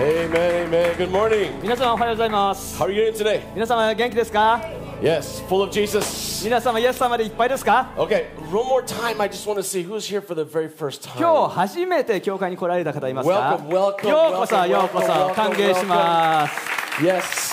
Amen, amen. Good morning. 皆様おはようございます How are you doing today? 皆様元気ですか Yes, full of Jesus. 皆様イエス様でいっぱいですか Okay, one more time. I just want to see who's here for the very first 今 time. 日初めて教会に来られた方いますか Welcome, welcome, ようこそ welcome, ようこそ welcome, 歓迎します Yes.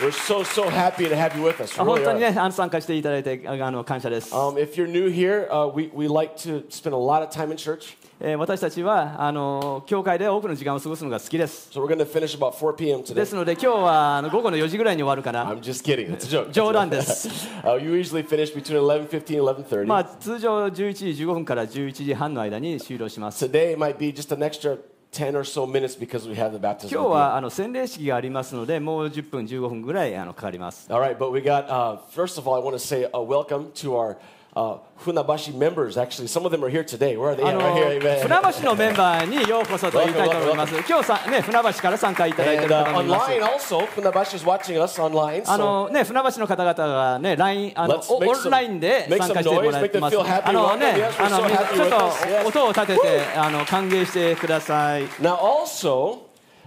We're so, so happy to have you with us. We 本 really 当に are. ねあの参加していただいてあの感謝です、 Um, if you're new here, uh, we, we like to spend a lot of time in church. えー私たちはあの教会で多くの時間を過ごすのが好きです So we're finish about 4 p.m. で today. すので今日はあの午後の4時ぐらいに終わるかな I'm just kidding. It's a joke. 冗談です uh, you usually finish between 11:15 and 11:30. まあ通常11時15分から11時半の間に終了します Today might be just an extra 10 or so minutes because we have the baptism. 今日はあの洗礼式がありますのでもう10分15分ぐらいあのかかります All right, but we got, uh, first of all, I want to say a welcome to our uh, Funabashi members. Actually, some of them are here today. Where are they あ at? の Right here, 船 amen. 橋のメンバーにようこそと言いたいと思います。今日さ、ね、船橋から参加いただいてい And る uh, 方もいます。 online also, Funabashi is watching us online. あ So のね、船橋の方々がね、LINE、あの Let's お make オ some- ンラインで make 参 some 加してもら noise, って make ま them す。 feel happy. あの Welcome. ね Yes,、we're あの so みんな happy ちょっ with us. Yes. と音を立ててあの歓迎してください。 now also,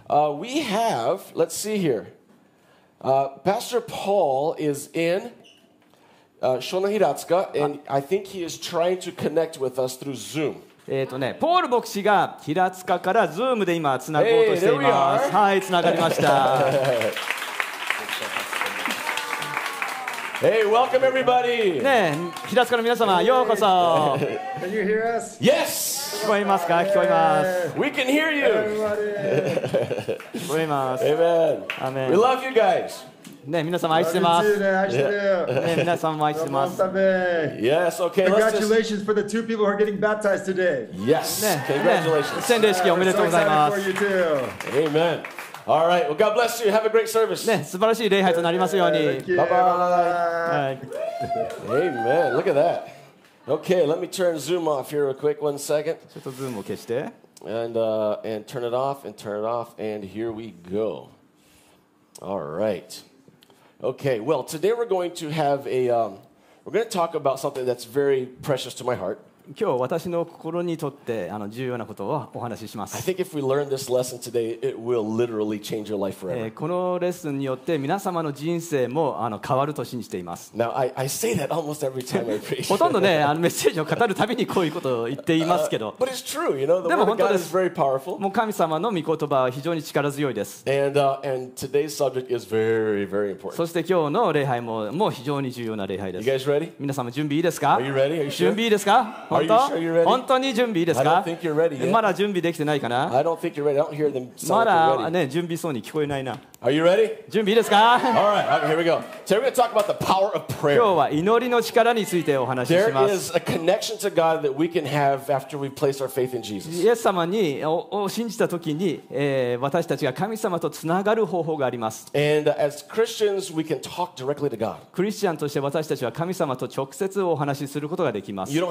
uh, we have, let's see here. Uh, Pastor Paul is in uh, Shona Hiratsuka, and I think he is trying to connect with us through Zoom. えっ、とね、ポール牧師が平塚からズームで今つなごうとしてい Hey, ます。are. はい、つながりました。Hey, welcome everybody. ね、平塚の皆様ようこそ。Can you hear us? Yes, 聞こえますか？聞こえます。we can hear you. 聞こえます。Amen. Amen. We love you guys. ね、皆様愛して Love ま you す。 too, ね愛してるね、皆さんも愛してます。 Namaste. Yes, okay. Let's just. Congratulations for the two people who are getting baptized today. Yes, ね、 congratulations. ね洗礼式おめで We're とう so ございま excited す for。you too. Amen. All right. Well, God bless you. Have a great service. ね、素晴らしい礼拝となりますように。 Thank you. Bye-bye. Bye-bye. はい、 Amen. Look at that. Okay, let me turn Zoom off here real quick. One second, ちょっとズームを消して。 and uh, and turn it off, and turn it off, and here we go. All right. Okay. Well, today we're going to have a. Um, we're going to talk about something that's very precious to my heart. 今日私の心にとってあの重要なことをお話しします。このレッスンによって皆様の人生もあの変わると信じています。ほとんどねあのメッセージを語るたびにこういうことを言っていますけど、でも本当です。もう神様の御言葉は非常に力強いです。そして今日の礼拝も,もう非常に重要な礼拝です。皆様準備いいですか？準備いいですか？本当,本当に準備いいですか？まだ準備できてないかな？まだ、ね、準備そうに聞こえないな。Are you ready? 準備いいですか？今日は祈りの力についてお話しします。イエス様にを信じた時に、えー、私たちが神様とつながる方法があります。クリスチャンとして私たちは神様と直接お話しすることができます。こ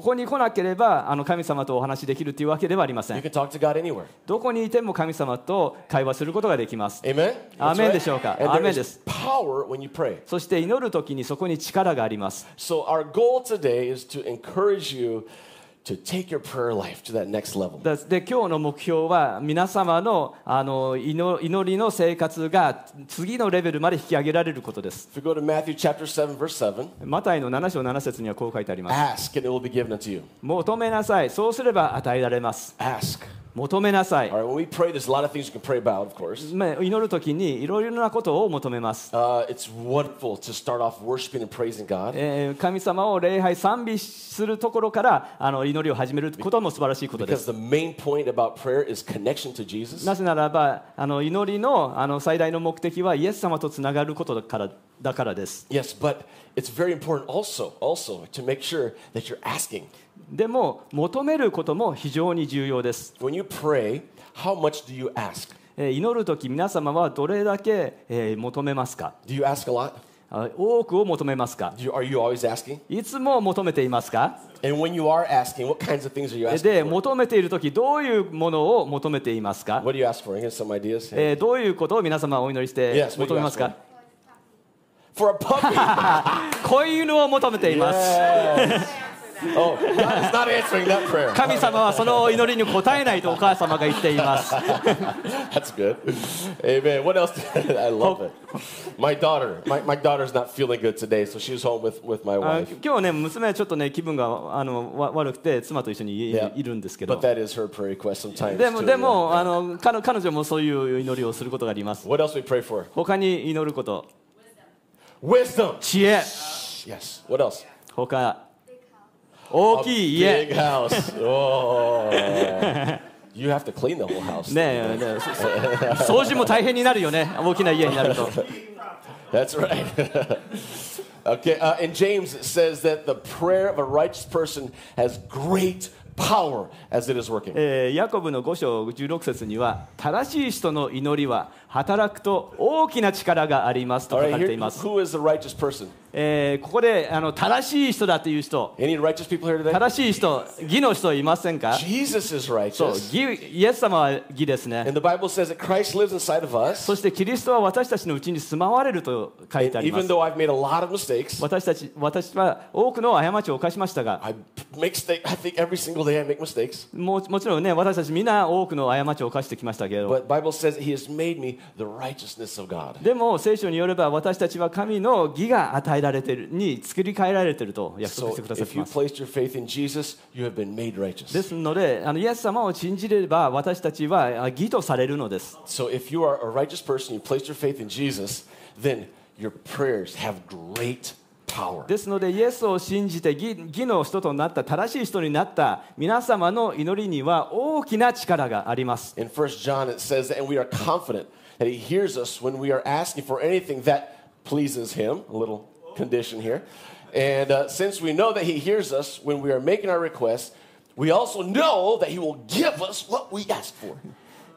こに来なければあの神様とお話できるというわけではありません。どこにいても神様と会話することができます。Amen? That's Amen right. でしょうか。There Amen is です。power when you pray. そして祈るときにそこに力があります。So our goal today is to encourage you to take your prayer life to that next level. だで今日の目標は皆様のあの祈祈りの生活が次のレベルまで引き上げられることです。If we go to Matthew chapter 7 verse 7, マタイの7章7節にはこう書いてあります。ask and it will be given unto you. 求めなさい。そうすれば与えられます。Ask. 求めなさい。まあ祈るときにいろいろなことを求めます。Uh, 神様を礼拝賛美するところからあの祈りを始めることも素晴らしいことです。なぜならばあの祈りの,あの最大の目的はイエス様とつながることだから,だからです。でも求めることも非常に重要です。え祈るとき皆様はどれだけ求めますか？多くを求めますか？いつも求めていますか？で求めているときどういうものを求めていますか？えどういうことを皆様お祈りして求めますか？子犬を求めています。Oh. 神様はその祈りに応えないとお母様が言っています That's good. Amen. What else? I love it. My daughter, my, my daughter's not feeling good today, so she's home with, with my あ wife. 今日ね娘はちょっとね気分があのわ悪くて妻と一緒に家 Yeah. にいるんですけ But ど that is her prayer request sometimes. でもで.もあの彼彼女もそういう祈りをすることがあります What else we pray for? 他に祈ること Wisdom. 知恵 Yes. What else? 他大きい家 big house. Oh. you have to clean the whole house. ねえねえそそ掃除も大変になるよね大きな家になると That's right. okay, uh, in James says that the prayer of a righteous person has great power as it is working. えーヤコブの5章16節には正しい人の祈りは働くと大きな力がありますと All 書 right, かれて here, います、who is the righteous person? え、ここであの正しい人だっていう人、正しい人、義の人いませんか？そ、イエス様は義ですね。そしてキリストは私たちのうちに住まわれると書いてあります。私たち though I've made 私たちは多くの過ちを犯しましたが、もちろんね、私たちみんな多くの過ちを犯してきましたけど、でも聖書によれば私たちは神の義が与えられているに作り変えられていると約束 So してくださっ if てい you ます placed your faith in Jesus, you have been made righteous. ですのであのイエス様を信じれば私たちはあ義とされるのです So if you are a righteous person, you placed your faith in Jesus, then your prayers have great power. ですのでイエスを信じて義義の人となった正しい人になった皆様の祈りには大きな力があります In 1 John, it says and we are confident that He hears us when we are asking for anything that pleases Him. A little condition here. And uh, since we know that He hears us when we are making our requests, we also know that He will give us what we ask for.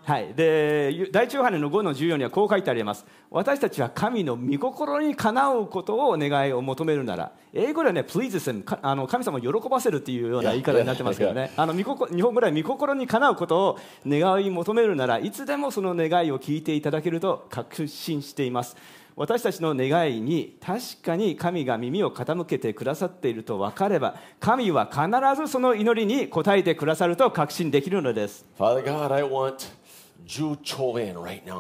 はい、で第一ヨハネの5の14にはこう書いてあります。私たちは神の御心にかなうことを願いを求めるなら英語ではね please him かあの神様を喜ばせるっていうような言い方になってますけどねあの御心日本語では御心にかなうことを願い求めるならいつでもその願いを聞いていただけると確信しています私たちの願いに確かに神が耳を傾けてくださっていると分かれば神は必ずその祈りに応えてくださると確信できるのです。Father God, I want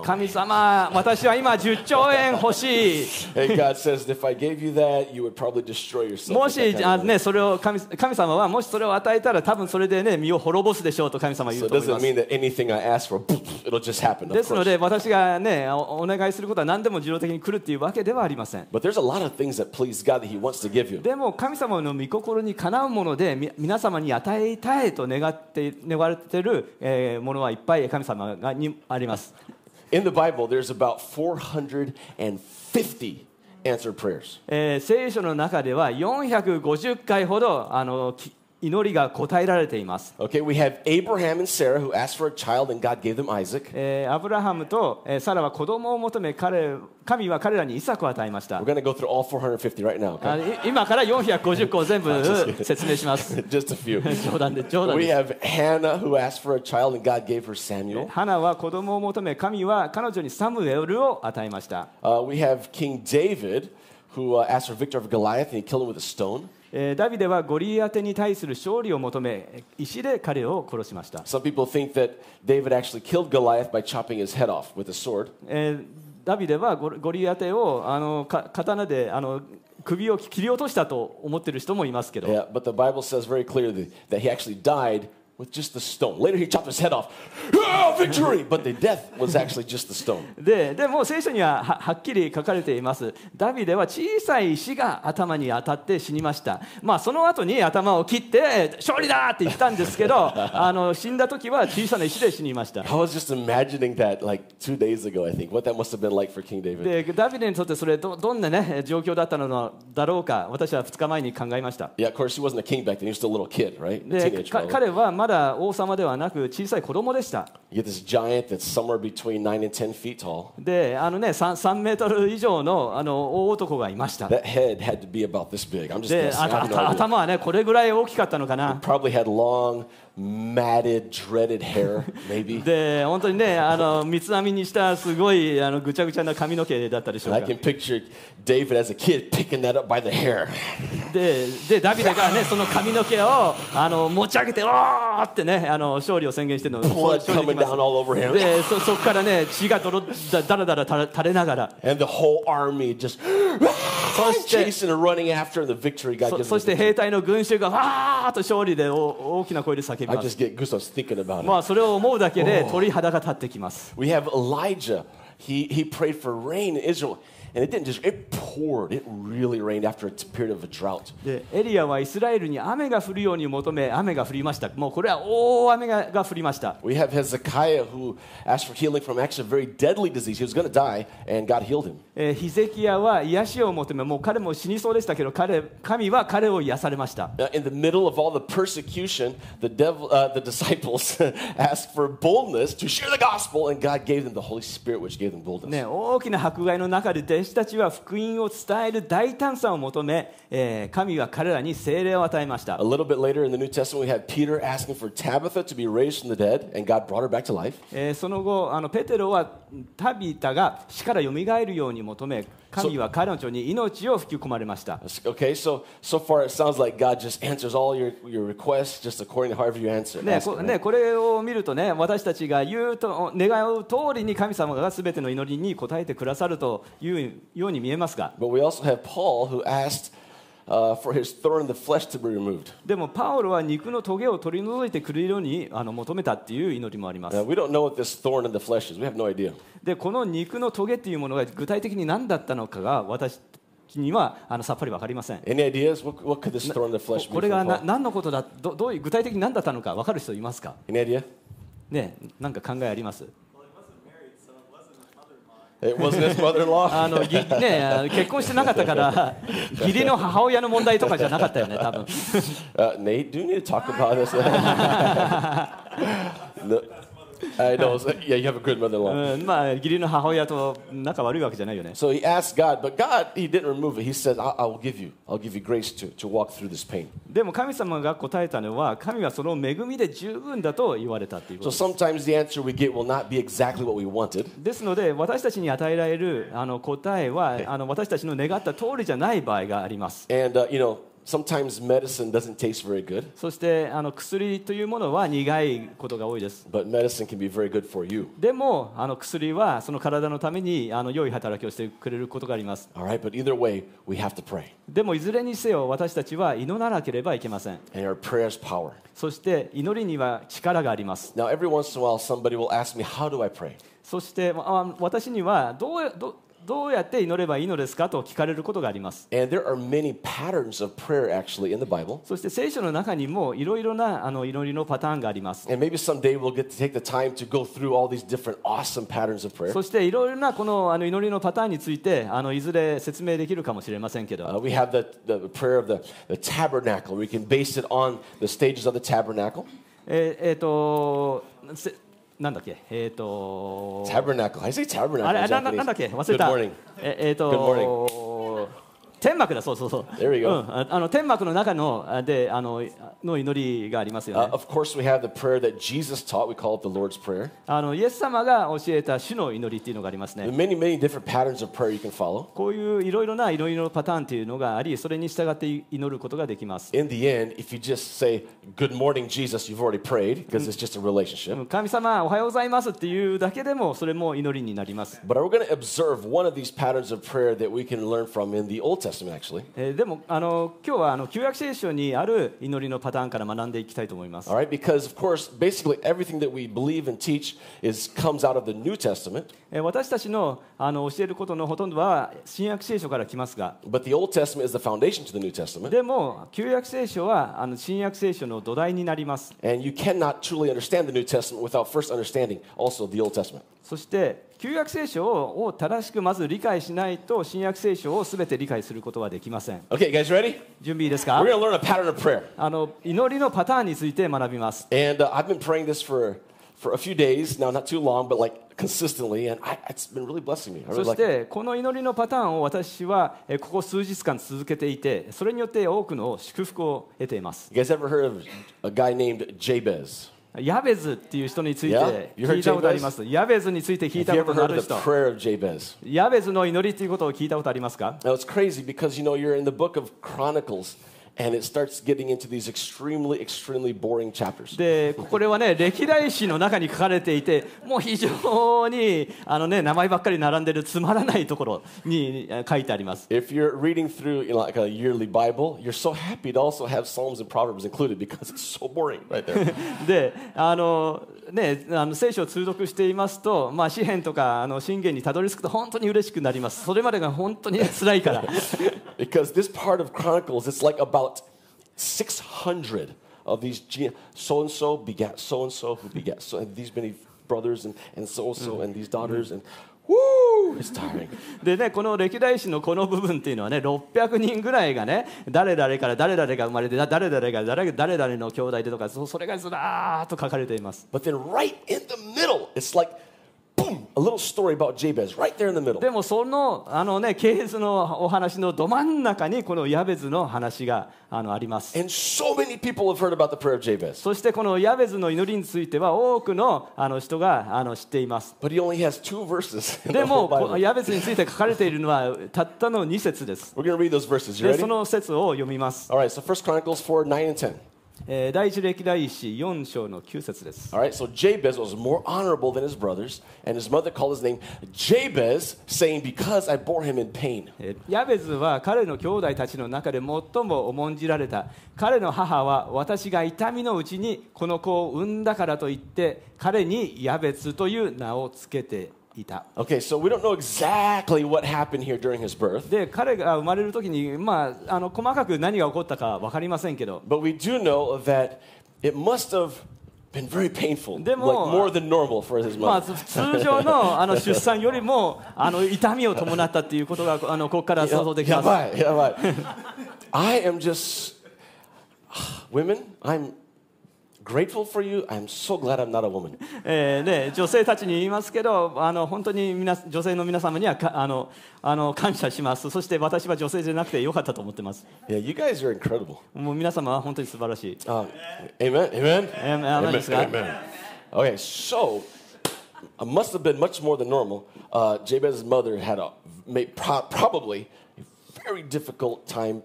神様私は今10兆円欲しい And God says, if I gave you that, you would probably destroy yourself. もしあね、それを神神様はもしそれを与えたら多分それでね身を滅ぼすでしょうと神様は言うと思います mean that anything I ask for, it'll just happen. Of ですの.で私がねおお願いすることは何でも自動的に来るっていうわけではありません But there's a lot of things that please God that He wants to give you. でも神様の御心にかなうものでみ皆様に与えたいと願って願われている、えーものはいっぱい神様がにあります In the Bible, there's about 450 answered prayers. えー聖書の中では450回ほどあのき祈りが答えられています。アブラハムとサラは子供を求め彼、神は彼らにイサを与えました。今から450個全部 説明します。花。は子供を求め、神は彼女にサムエルを与えました。神は。we have King David. えーダビデはゴリアテに対する勝利を求め石で彼を殺しました、Some people think that David actually killed Goliath by chopping his head off with a sword. えーダビデはゴゴリアテをあのか刀であの首を切り落としたと思っている人もいますけど、Yeah, but the Bible says very clearly that he actually died with just the stone. Later, he chopped his head off. Ah, victory! But the death was actually just the stone. ででも聖書にはははっきり書かれていますダビデは小さい石が頭に当たって死にましたまあその後に頭を切って勝利だって言ったんですけどあの死んだ時は小さな石で死にました I was just imagining that like two days ago, I think, what that must have been like for King David. でダビデにとってそれどどんな、ね、状況だったのだろうか私は2日前に考えました Yeah, of course, he wasn't a king back then. He was still a little kid, right? A で teenage. 彼はまだだ王様ではなく小さい子供でした。で、あのね、3, 3メートル以上の,あの大男がいました。頭はね、これぐらい大きかったのかな。matted, dreaded で、本当にね、あの三つ編みにしたすごいあのぐちゃぐちゃな髪の毛だったでしょうか。で、で、ダビデがね、その髪の毛をあの持ち上げて、わーってね、あの勝利を宣言してるの。で、そそこからね、血がどろだらだら垂れながら。そして、兵隊の群衆がわーっと勝利で大きな声で叫 び I ます just get goosebumps thinking about it. まあそれを思うだけで鳥肌が立ってきます We have Elijah. He, he prayed for rain in Israel, and it didn't just, it poured. It really rained after a period of a drought. でエリアはイスラエルに雨が降るように求め雨が降りましたもうこれは大雨がが降りました We have Hezekiah who asked for healing from actually a very deadly disease. He was going to die, and God healed him. ヒゼキヤは癒しを求めもう彼も死にそうでしたけど彼神は彼を癒されました。大きな迫害の中で弟子たちは福音を伝える大胆さを求め、えー、神は彼らに精霊を与えました。その後あのペテロはタビタが死から蘇るように求め神は彼女に命を吹き込まれました Okay, so so far it sounds like God just answers all your, your requests just according to however you answer. ねこ?ね、これを見るとね私たちが言うと願う通りに神様が全ての祈りに応えてくださるというように見えますが But we also have Paul who asked でも、パ his thorn, 取り除いてくるように be removed. Uh, we don't で、この肉のトゲっていうものが具体的に何だったのかが私にはあのさっぱりわかりません。これが何のことだど,ういう具体的に何だったのかわかる人いますか、ね、なんか考えあります？あのぎね、結婚してなかったから 義理の母親の問題とかじゃなかったよね、多分。I know. it's- Yeah, you have a good mother-in-law. うんまあ義理の母親と仲悪いわけじゃないよね So he asked God, but God, he didn't remove it. He said, I, I will give you, I'll give you grace to, to walk through this pain. でも神様が答えたのは神はその恵みで十分だと言われたっていうこ So とです sometimes the answer we get will not be exactly what we wanted. ですので私たちに与えられるあの答えはあの私たちの願った通りじゃない場合があります And, uh, you know, sometimes medicine doesn't taste very good, そしてあの薬というものは苦いことが多いです but medicine can be very good for you. でもあの薬はその体のためにあの良い働きをしてくれることがあります All right, but either way, we have to pray. でもいずれにせよ私たちは祈らなければいけません And our prayer's power. そして祈りには力があります Now, every once in a while, somebody will ask me, How do I pray? そしてあ私にはどうやどどうやって祈ればいいのですかと聞かれることがあります。そして聖書の中にもいろいろな祈りのパターンがあります。そしていろいろなこの,祈りのパターンについていずれ説明できるかもしれませんけど。なんだっけ？えっ、ー、と。タブナク。あれ、な,なんだっけ？忘れた。えっ、と。天幕、の中の,祈りがありますよ、ね。イエス様が教えた主の祈りっいうのがありますね。こういういろいろないろいパターンっいうのがあり、それに従って祈ることができます。神様、おはようございますっいうだけでも、それも祈りになります。Actually. えーでもあの今日はあの旧約聖書にある祈りのパターンから学んでいきたいと思います All right, because of course, basically everything that we believe and teach is comes out of the New Testament, えー私たちのあの教えることのほとんどは新約聖書から来ますが but the Old Testament is the foundation to the New Testament. でも旧約聖書はあの新約聖書の土台になります And you cannot truly understand the New Testament without first understanding also the Old Testament. そして旧約聖書をを正しくまず理解しないと新約聖書を全て理解することはできません Okay, guys, ready? 準備いいです We're か going to learn a pattern of prayer. あの祈りのパターンについて学びます And uh, I've been praying this for, for a few days now, not too long, but like consistently, and I, it's been really blessing me. I そ really し like it. てこの祈りのパターンを私はえーここ数日間続けていてそれによって多くの祝福を得ています You guys ever heard of a guy named Jabez? ヤベズっていう人につい Yeah? て You heard 聞いたことあります。ヤベズについて聞い Have た you こ ever とのあ heard る of the 人。 prayer of Jabez? ヤベズの祈りっていうことを聞いたことありますか Now it's crazy because you know you're in the book of Chronicles And it starts getting into these extremely, extremely boring chapters. でこれはね歴代史の中に書かれていてもう非常にあの、ね、名前ばっかり並んでるつまらないところにえ書いてあります If you're reading through you know, like a yearly Bible, you're so happy to also have Psalms and Proverbs included because it's so boring right there. であの、ね、あの聖書を通読していますと、まあ、詩篇とかあの信玄にたどり着くと本当に嬉しくなりますそれまでが本当に辛いから because this part of Chronicles, it's like about 600 of these so and so begat so and so who begat so and these many brothers and and so and so and these daughters and woo, it's tiring. でねこの歴代史のこの部分っていうのはね600人ぐらいがね誰々から誰々が生まれて誰々が誰誰々の兄弟でとかそそれがずらーっと書かれています But then right in the middle, it's like でもその,あの、ね、ケースのお話のど真ん中にこのヤベズの話があ,のあります。そしてこのヤベズの祈りについては多くの,あの人があの知っています。でもこのヤベズについて書かれているのはたったの2節です。その説を読みます。えー第一歴代史4章の9節です All right, so Jabez was more honorable than his brothers, and his mother called his name Jabez, saying, Because I bore him in pain. えーヤベズは彼の兄弟たちの中で最も重んじられた彼の母は私が痛みのうちにこの子を産んだからといって彼にヤベツという名をつけていた Okay, so we don't know exactly what happened here during his birth, で彼が生まれる時に、まあ、あの細かく何が起こったか分かりませんけど but we do know that it must have been very painful, like でも、 more than normal for his まあ、 mother. 通常のあの出産よりもあの痛みを伴ったっていうことがあのここから想像できます。 Yabai, yabai. I am just women. I'm grateful for you. I'm so glad I'm not a woman. えーね、女性たちに言いますけどあの本当に皆女性の皆様にはかあのあの感謝しますそして私は女性じゃなくてよかったと思ってます Yeah, you guys are incredible. もう皆様は本当に素晴らしい Uh, amen. Amen. Amen. Amen. Amen. Okay, so it must have been much more than normal. Uh, Jabez's mother had a made pro- probably a very difficult time,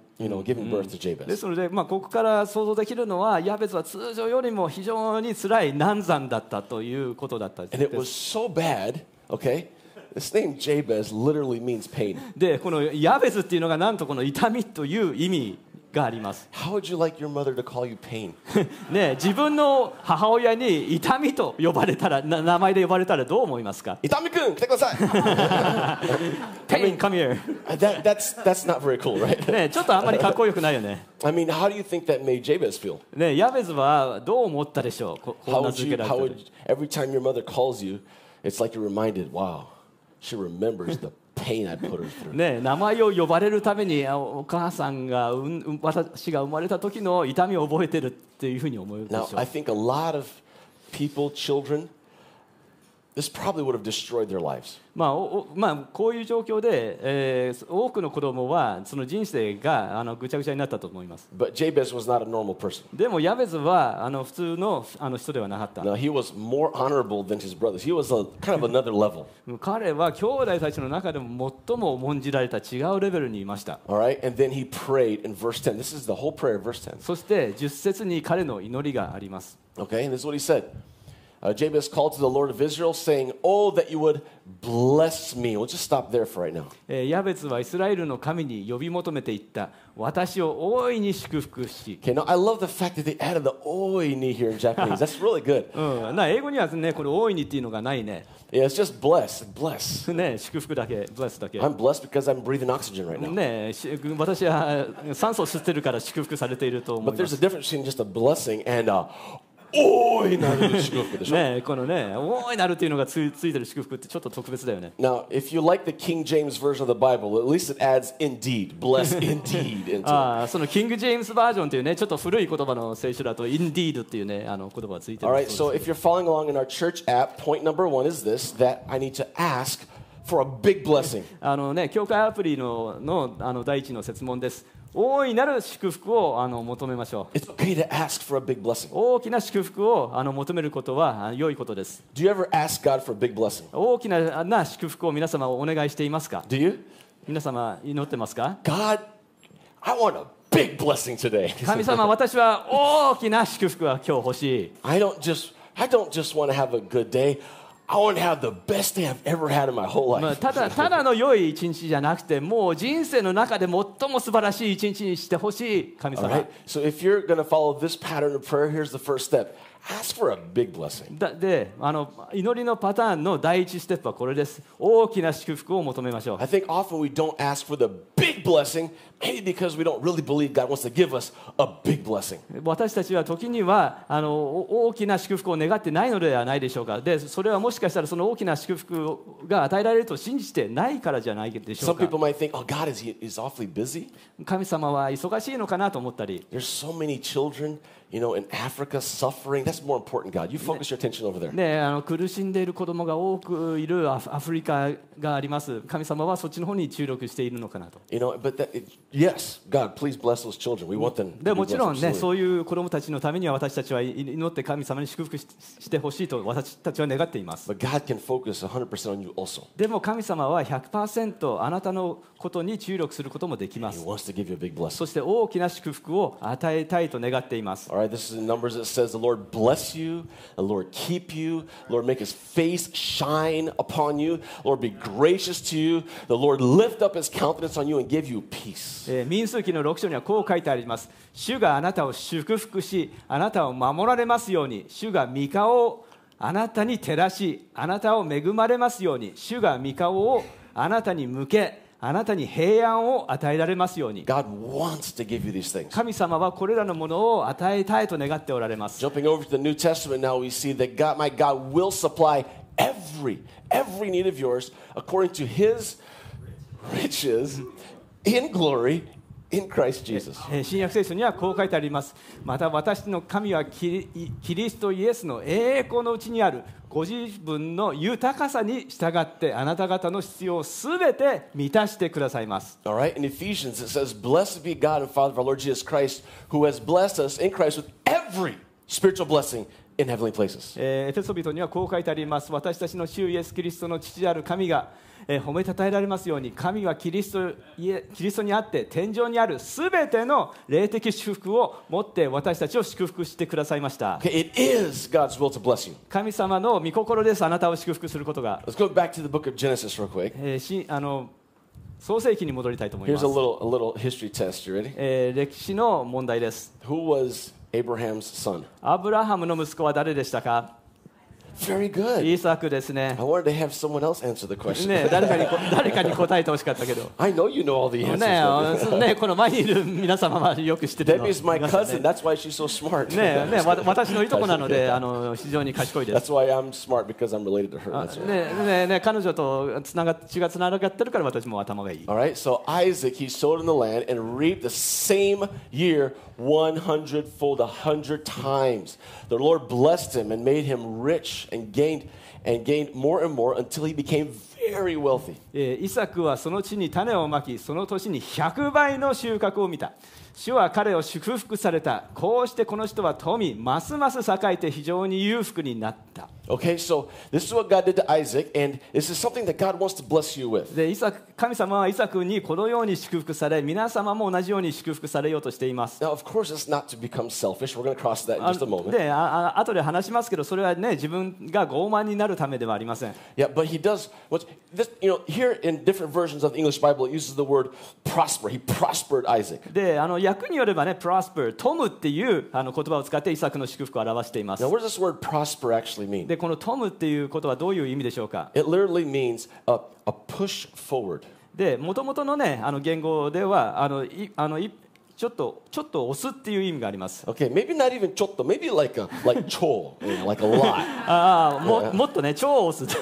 ですので、まあ、ここから想像できるのは、ヤベツは通常よりも非常につらい難産だったということだったです。で、このヤベツっていうのがなんとこの痛みという意味。があります How would you like your mother to call you pain? ね、自分の母親に痛みと呼ばれたらな名前で呼ばれたらどう思いますか Itami-kun, 来てください Pain, come here that, that's, that's not very cool, right? ね、ちょっとあんまりかっこよくないよね I mean, how do you think that made Jabez feel? ねヤベズはどう思ったでしょうここん How な would 続 you, けら how れた would, every time your mother calls you, it's like you're reminded, wow, she remembers the pain I put her through. ね、名前を呼ばれるためにあお母さんがうんうん私が生まれた時の痛みを覚えてるっていうふうに思うでしょ Now, I think a lot of people, children, まあ、こういう状況で、多くの子供はその人生がぐちゃぐちゃになったと思います。でも、ヤベズは普通の,人ではなかった。彼は兄弟たちの中でも最も重んじられた違うレベルにいました。そして、10節に彼の祈りがあります。Uh, Jabez called to the Lord of Israel, saying, Oh, that you would bless me. We'll just stop there for right now. えーヤベツはイスラエルの神に呼び求めていった私を大いに祝福し、 Okay, now I love the fact that they added the oini here in Japanese. That's really good. うん、な英語にはねこれ大いにっていうのがないね Yeah, it's just bless, bless. ね祝福だけブレスだけ I'm blessed because I'm breathing oxygen right now. ねし私は酸素を吸ってるから祝福されていると思 But いま there's す a difference between just a blessing and a oi ねこのね大いなるっていうのがついついてる祝福ってちょっと特別だよね Now, if you like the King James version of the Bible, at least it adds indeed, bless indeed into it. あーそのキング・ジェームズバージョンっていうねちょっと古い言葉の聖書だと Indeed っていうねあの言葉がついてる All right, そう so if you're following along in our church app, point number one is this that I need to ask for a big blessing. あのね教会アプリののあの第一の設問です大いなる祝福をあの求めましょう It's okay to ask for a big blessing. 大きな祝福をあの求めることはあ良いことです Do you ever ask God for a big blessing? 大きなな祝福を皆様お願いしていますか Do you? 皆様祈ってますか God, I want a big blessing today. 神様私は大きな祝福が今日欲しい I don't just I don't just want to have a good day. I want to have the best day I've ever had in my whole まあ、life. ただただの良い一日じゃなくてもう人生の中で最も素晴らしい一日にしてほしい神様 right. So if you're going to follow this pattern of prayer, here's the first step. Ask for a big blessing. だであの祈りのパターンの第一ステップはこれです大きな祝福を求めましょう I think often we don't ask for the big blessing, maybe because we don't really believe God wants to give us a big blessing. 私たちは時にはあのお大きな祝福を願ってないのではないでしょうかでそれはもしかしたらその大きな祝福が与えられると信じてないからじゃないでしょ Some うか people might think, oh, God is, is awfully busy. 神様は忙しいのかなと思ったり There's so many children, you know, in Africa suffering. That's more important, God. You focus your attention over there. ね、あの苦しんでいる子供が多くいるアフアフリカがあります神様はそっちの方に注力しているのかなと You know, but that, it, yes, God, please bless those children. We want them. to で be もちろんね.そういう子供たちのためには私たちは祈って神様に祝福ししてほしいと私たちは願っています But God can focus 100% on you also. でも神様は100%あなたのことに注力することもできま He す wants to give you a big blessing. そして大きな祝福を与えたいと願っています All right, this is in Numbers. It says, The Lord bless you, the Lord keep you, Lord make his face shine upon you, Lord be gracious to you, the Lord lift up his countenance on you and give you peace. えー民数記の6章にはこう書いてあります主があなたを祝福しあなたを守られますように主が御顔をあなたに照らしあなたを恵まれますように主が御顔をあなたに向け あなたに平安を与えられますように God wants to give you these things. 神様はこれらのものを与えたいと願っておられます Jumping over to the New Testament now, we see that God, my God, will supply every, every need of yours according to his riches in glory in Christ Jesus. えー新約聖書にはこう書いてありますまた私の神はキリキリストイエスの栄光のうちにあるご自分の豊かさに従ってあなた方の必要をすべて満たしてくださいます Alright, in Ephesians it says, Blessed be God and Father of our Lord Jesus Christ, who has blessed us in Christ with every spiritual blessing in heavenly places. えーエフェソビトにはこう書いてあります私たちの主イエス・キリストの父である神が、えー褒めたたえられますように神はキリストイエキリストにあって天井にあるすべての霊的祝福を持って私たちを祝福してくださいました Okay, it is God's will to bless you. 神様の御心ですあなたを祝福することが Let's go back to the book of Genesis real quick. えーしあの創世記に戻りたいと思いま Here's す a、little, a little history test. You ready? えー歴史の問題です Who was Abraham's son? アブラハムの息子は誰でしたか？Very good. イーサクですね I wanted to have someone else answer the question. ね誰かにこ誰かに答えてほしかったけど I know you know all the ね answers. あねこの前にいる皆様はよく知ってるの Debbie's my 皆さん cousin. ね That's why she's so smart. ねねわ私のいとこなのであの非常に賢いです That's why I'm smart because I'm related to her. あ That's right. ねねね彼女とつなが血がつながってるから私も頭がいい All right, so Isaac, he sowed in the land and reaped the same year 100 fold, 100 times. The Lord blessed him and made him rich and gained and gained more and more until he became very wealthy. えーイサクはその地に種をまきその年に100倍の収穫を見た 主は彼を祝福されたこうしてこの人は富ますます栄えて非常に裕福になった Okay, so this is what God did to Isaac, and this is something that God wants to bless you with. でイサク神様はイサクにこのように祝福され皆様も同じように祝福されようとしています Now, of course, it's not to become selfish. We're going to cross that in あ just a moment. でああ後で話しますけどそれはね自分が傲慢になるためではありません Yeah, but he does. What's this? You know, here in different versions of the English Bible, it uses the word prosper. He prospered Isaac. であの訳によればね prosper トムっていうあの言葉を使ってイサクの祝福を表しています Now, what does this word prosper actually mean? でこのトムっていうことはどういう意味でしょうか It literally means a, a push forward. で元々のねあの言語ではあのいあのいちょっとちょっと押すっていう意味があります Okay, maybe not even chotto, maybe like a like cho, you know, like a lot. ああももっとね超押す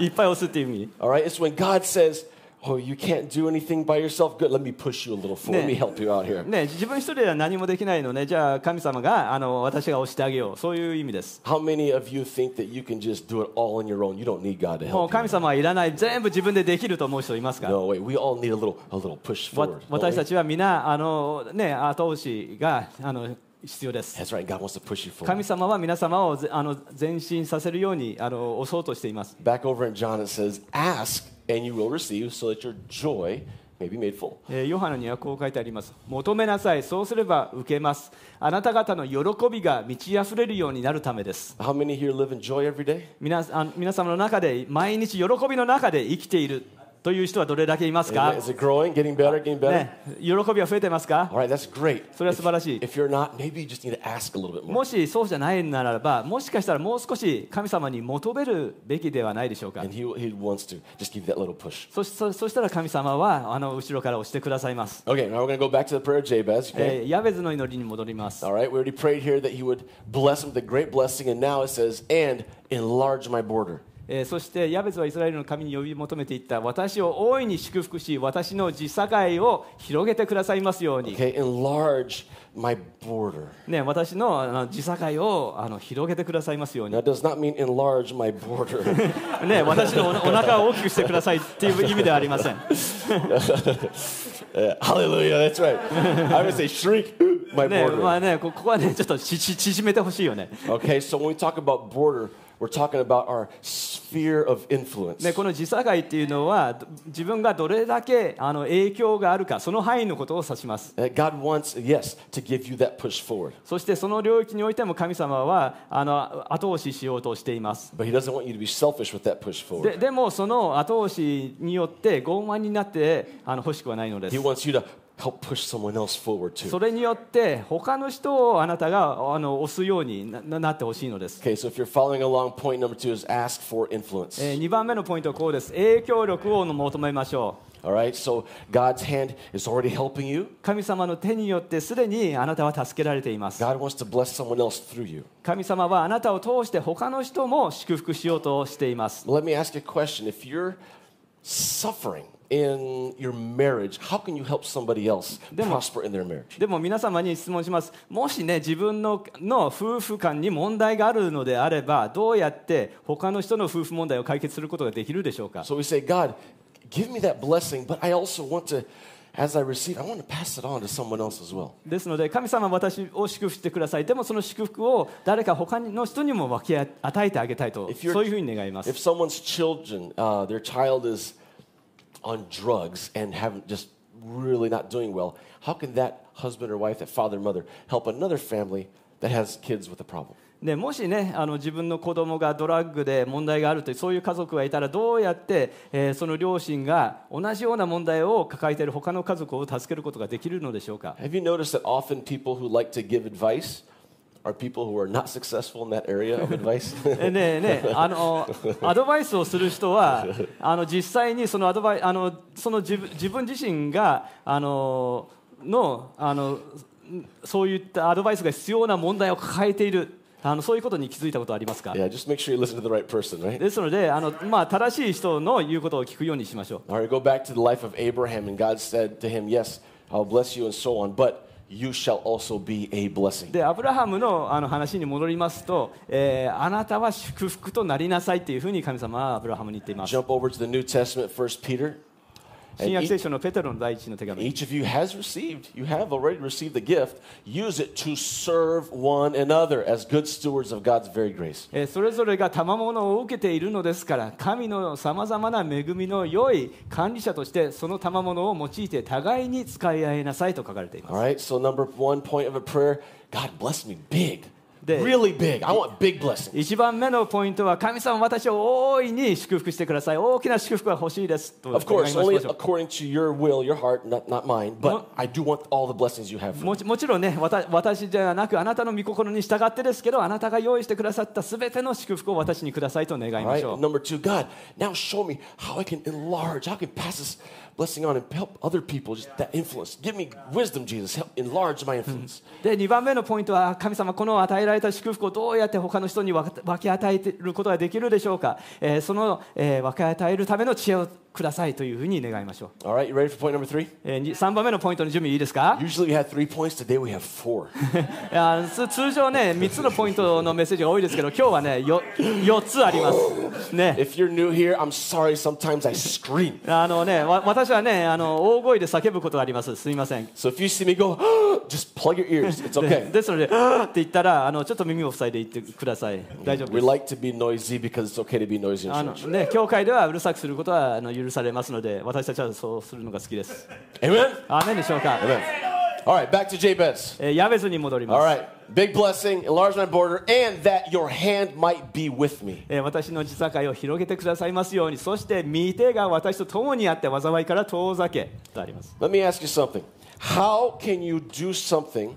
いっぱい押すっていう意味 All right, it's when God says, Oh, you can't do anything by yourself? Good. Let me push you a little forward. Let me help you out here. ね、自分一人では何もできないのでじゃあ神様があの私が押してあげようそういう意味です How many of you think that you can just do it all on your own? You don't need God to もう help 神 you. 様はいらない全部自分でできると思う人いますか No, wait. We all need a little, a little push わ forward. 私?たちは皆あの、ね、後押しがあの必要です right. God wants to push you forward. 神様は皆様をぜあの前進させるようにあの押そうとしています Back over in John, it says, Ask and you will receive so that your joy may be made full. えーヨハネにはこう書いてあります。求めなさい。そうすれば受けます。あなた方の喜びが満ち溢れるようになるためです。How many here live in joy every day? 皆あ皆様の中で毎日喜びの中で生きているという人はどれだけいますか Is it growing, getting better, getting better? ね、喜びは増えてますか All right, that's great. それは素晴らしい If you're not, maybe you just need to ask a little bit more. もしそうじゃないならばもしかしたらもう少し神様に求めるべきではないでしょうか And he, he wants to just give that little push. そしそそしたら神様はあの後ろから押してくださいます、Okay, now we're going to go back to the prayer of Jabez. Okay? えーヤベズの祈りに戻ります All right, we already prayed here that he would bless him with a great blessing, and now it says, and enlarge my border. えーそしてヤベズはイスラエルの神に呼び求めていった私を大いに祝福し私の地境を広げてくださいますように、Okay, enlarge my border. ね、私のあの地境をあの広げてくださいますように That does not mean enlarge my border. ね、私のおお腹を大きくしてくださいっていう意味ではありません。Uh, hallelujah, that's right. I would say shrink my ね、border. まあね、こここはね、ちょっと縮めてほしいよね。Okay, so when we talk about border, We're talking about our sphere of influence. ね、この自社会っていうのは自分がどれだけあの影響があるかその範囲のことを指します。そしてその領域においても神様はあの後押ししようとしています。でもその後押しによって傲慢になってあの欲しくはないのです。Help push someone else forward そ too. れによって他の人をあなたがあの押すようになななってほしいのです。Okay, so if you're following along, point number two is ask for influence. え2番目のポイントはこうです。影響力を求めましょう。All right, so God's hand is already helping you. 神様の手によってすでにあなたは助けられています。God wants to bless someone else through you. 神様はあなたを通して他の人も祝福しようとしています。Let me ask you a question. If you're suffering in your marriage, how can you help somebody else prosper in their marriage? でも皆様に質問します。もしね、自分のの夫婦間に問題があるのであれば、どうやって他の人の夫婦問題を解決することができるでしょうか So we say, God, give me that blessing, but I also want to, as I receive, I want to pass it on to someone else as well. ですので、神様は私を祝福してください。でもその祝福を誰か他の人にも分け与えてあげたいと、If you're- そういうふうに願います If。someone's children, uh, their child is on drugs and haven't just really not doing well, how can that husband or wife, that father or mother, help another family that has kids with a problem? でもしねあの自分の子供がドラッグで問題があるというそういう家族がいたらどうやって、えーその両親が同じような問題を抱えている他の家族を助けることができるのでしょうか Have you noticed that often people who like to give advice are あの、アドバイスをする人は、あの、実際にそのアドバイ、あの、その自分、自身が、あの、の、あの、そういったアドバイスが必要な問題を抱えている。あのそういうことに気づいたことありますか？Yeah, sure right ですのであの、まあ、正しい人の言うことを聞くようにしましょう。You shall also be a blessing. でアブラハムのあの話に戻りますと、えーあなたは祝福となりなさいというふうに神様はアブラハムに言っています Jump over to the New Testament, First Peter. 新約聖書のペテロの第一の手紙。Received, received gift, another, それぞれが賜物を受けているのですから、神のさまざまな恵みの良い管理者として、その賜物を用いて互いに使い合いなさいと書かれています。The- really big. I want big blessings. 一番目のポイントは神様私を大いに祝福してください大きな祝福が欲しいですと Of course, only according to your will, your heart, not, not mine, but I do want all the blessings you have. もちもちろんねわた私ではなくあなたの御心に従ってですけどあなたが用意してくださったすべての祝福を私にくださいと願いま right, しょう number two, God, now show me how I can enlarge, how I can pass this blessing on and help other people, just that influence. Give me wisdom, Jesus. Help enlarge my influence. で2番目のポイントは神様この与えられた祝福をどうやって他の人に分け与えることができるでしょうか、えーその、えー分け与えるための知恵をくださいというふうに願いましょう、All right, you ready for point number three? え3番目のポイントの準備いいですか Usually we have three points. Today we have four. 通常ね3つのポイントのメッセージが多いですけど今日はねよ4つありますね If you're new here, I'm sorry. Sometimes I scream. あのねわ私はねあの大声で叫ぶことがありますすみません So if you see me go, just plug your ears. It's で okay. ですので、って言ったらあのちょっと耳を塞いで言ってください。大丈夫で We す。like to be noisy because it's okay to be noisy あ in の church. ね、教会ではうるさくすることはあの許されますので、私たちはそうするのが好きです。Amen? アーメンでしょうか。Amen. All right, back to Jabez. えーヤベズに戻りま All す。right. Big blessing, enlarge my border, and that your hand might be with me. えー私の地境を広げてくださいますように、そして御手が私と共にあって災いから遠ざけとあります。Let me ask you something. How can you do something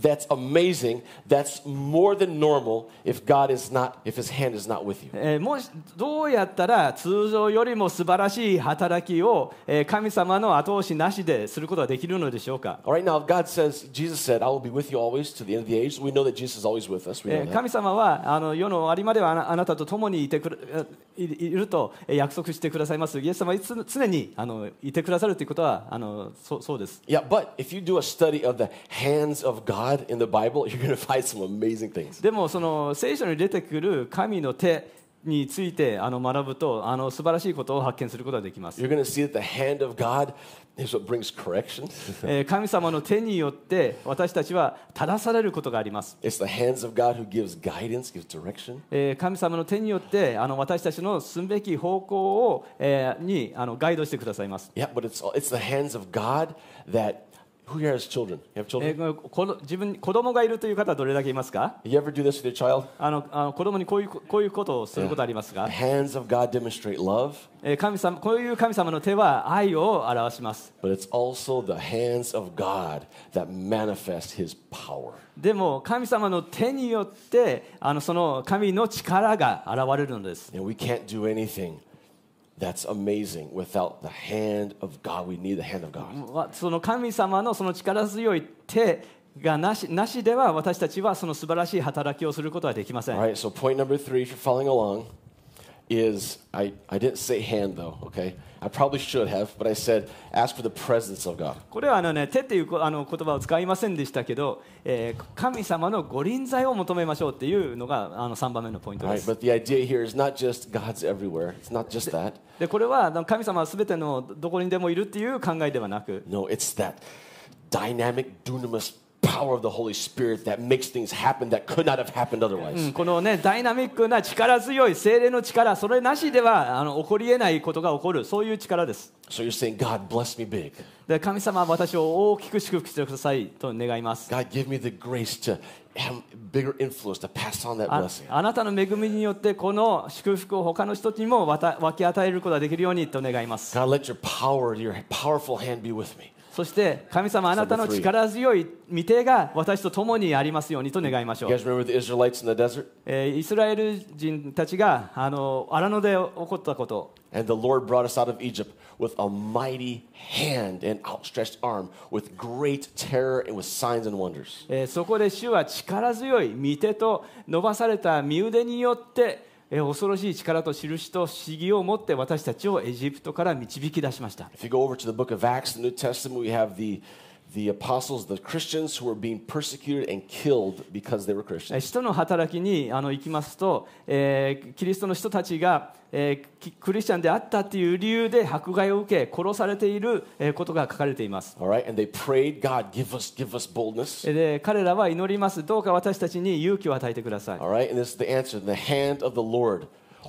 that's amazing, that's more than normal, if God is not, if His hand is not with you? えーもしどうやったら通常よりも素晴らしい働きを、えー神様の後押しなしですることができるのでしょうか。All right, now if God says, Jesus said, I will be with you always to the end of the age. We know that Jesus is always with us. We え know ー that. 神様はあの世の終わりまではあなあなたと共にいてくるいいるとえー約束してくださいます。イエス様はいつ常にあのいてくださるということはあのそそうです。Yeah, but if you do a study of the hands of でも、そ in 書に出てくる神の手についてあの学ぶとあの素晴らしいことを発見することができます。神様の手によって私たちは正されることがあります。神様の手によってあの私たちの進むべき方向を、え、にあのガイドしてくださいます。Who here has children? You have え children? ーこの自分子供がいるという方はどれだけいますか You ever do this with your child? あのあの子供にこういうこういうことをすることありますが The、hands of God demonstrate love, えー神様こういう神様の手は愛を表します。but it's also the hands of God that manifest his power. でも神様の手によってあのその神の力が現れるのです。And we can't do anything that's amazing without the hand of God. We need the hand of God. わその神様のその力強い手がなしなしでは私たちはその素晴らしい働きをすることはできません。 All right, so point number three, if you're following along, is I, I didn't say hand though, okay? I probably should have, but I said ask for the presence of God. これはあの、ね、手っていうこあの言葉を使いませんでしたけど、えー神様のご臨在を求めましょうっていうのがあの3番目のポイント All で right, す。 but the idea here is not just God's everywhere. It's not just that. でこれはあの神様はすべてのどこにでもいるっていう考えではなく、 No, it's that dynamic, dunamis power of the Holy Spirit that makes things happen that could not have happened otherwise. うんこのねダイナミックな力強い精霊の力それなしではあの起こりえないことが起こるそういう力です。So you're saying, God, bless me big. で神様は私を大きく祝福してくださいと願います。God, give me the grace to have bigger influence to pass on that あ blessing. あなたの恵みによってこの祝福を他の人にも分け与えることができるようにと願います。God, let your power, your powerful hand be with me. そして神様あなたの力強い御手が私と共にありますようにと願いましょう?えーイスラエル人たちがあの荒野で起こったこと、And the Lord brought us out of Egypt with a mighty hand and outstretched arm, with great terror and with signs and wonders. えーそこで主は力強い御手と伸ばされた身腕によって、えー恐ろしい力と印と不思議を持って私たちをエジプトから導き出しました。If you go over to the book of Acts, the New Testament, we have the, the apostles, the Christians who were being persecuted and killed because they were え Christians. ー使徒の働きにあの行きますと、えーキリストの人たちが、えーキクリスチャンであったという理由で迫害を受け殺されているえーことが書かれています。Right, and they prayed, God, give us, give us boldness. えーで彼らは祈ります。どうか私たちに勇気を与えてください。All right, and this is the answer. The hand of the Lord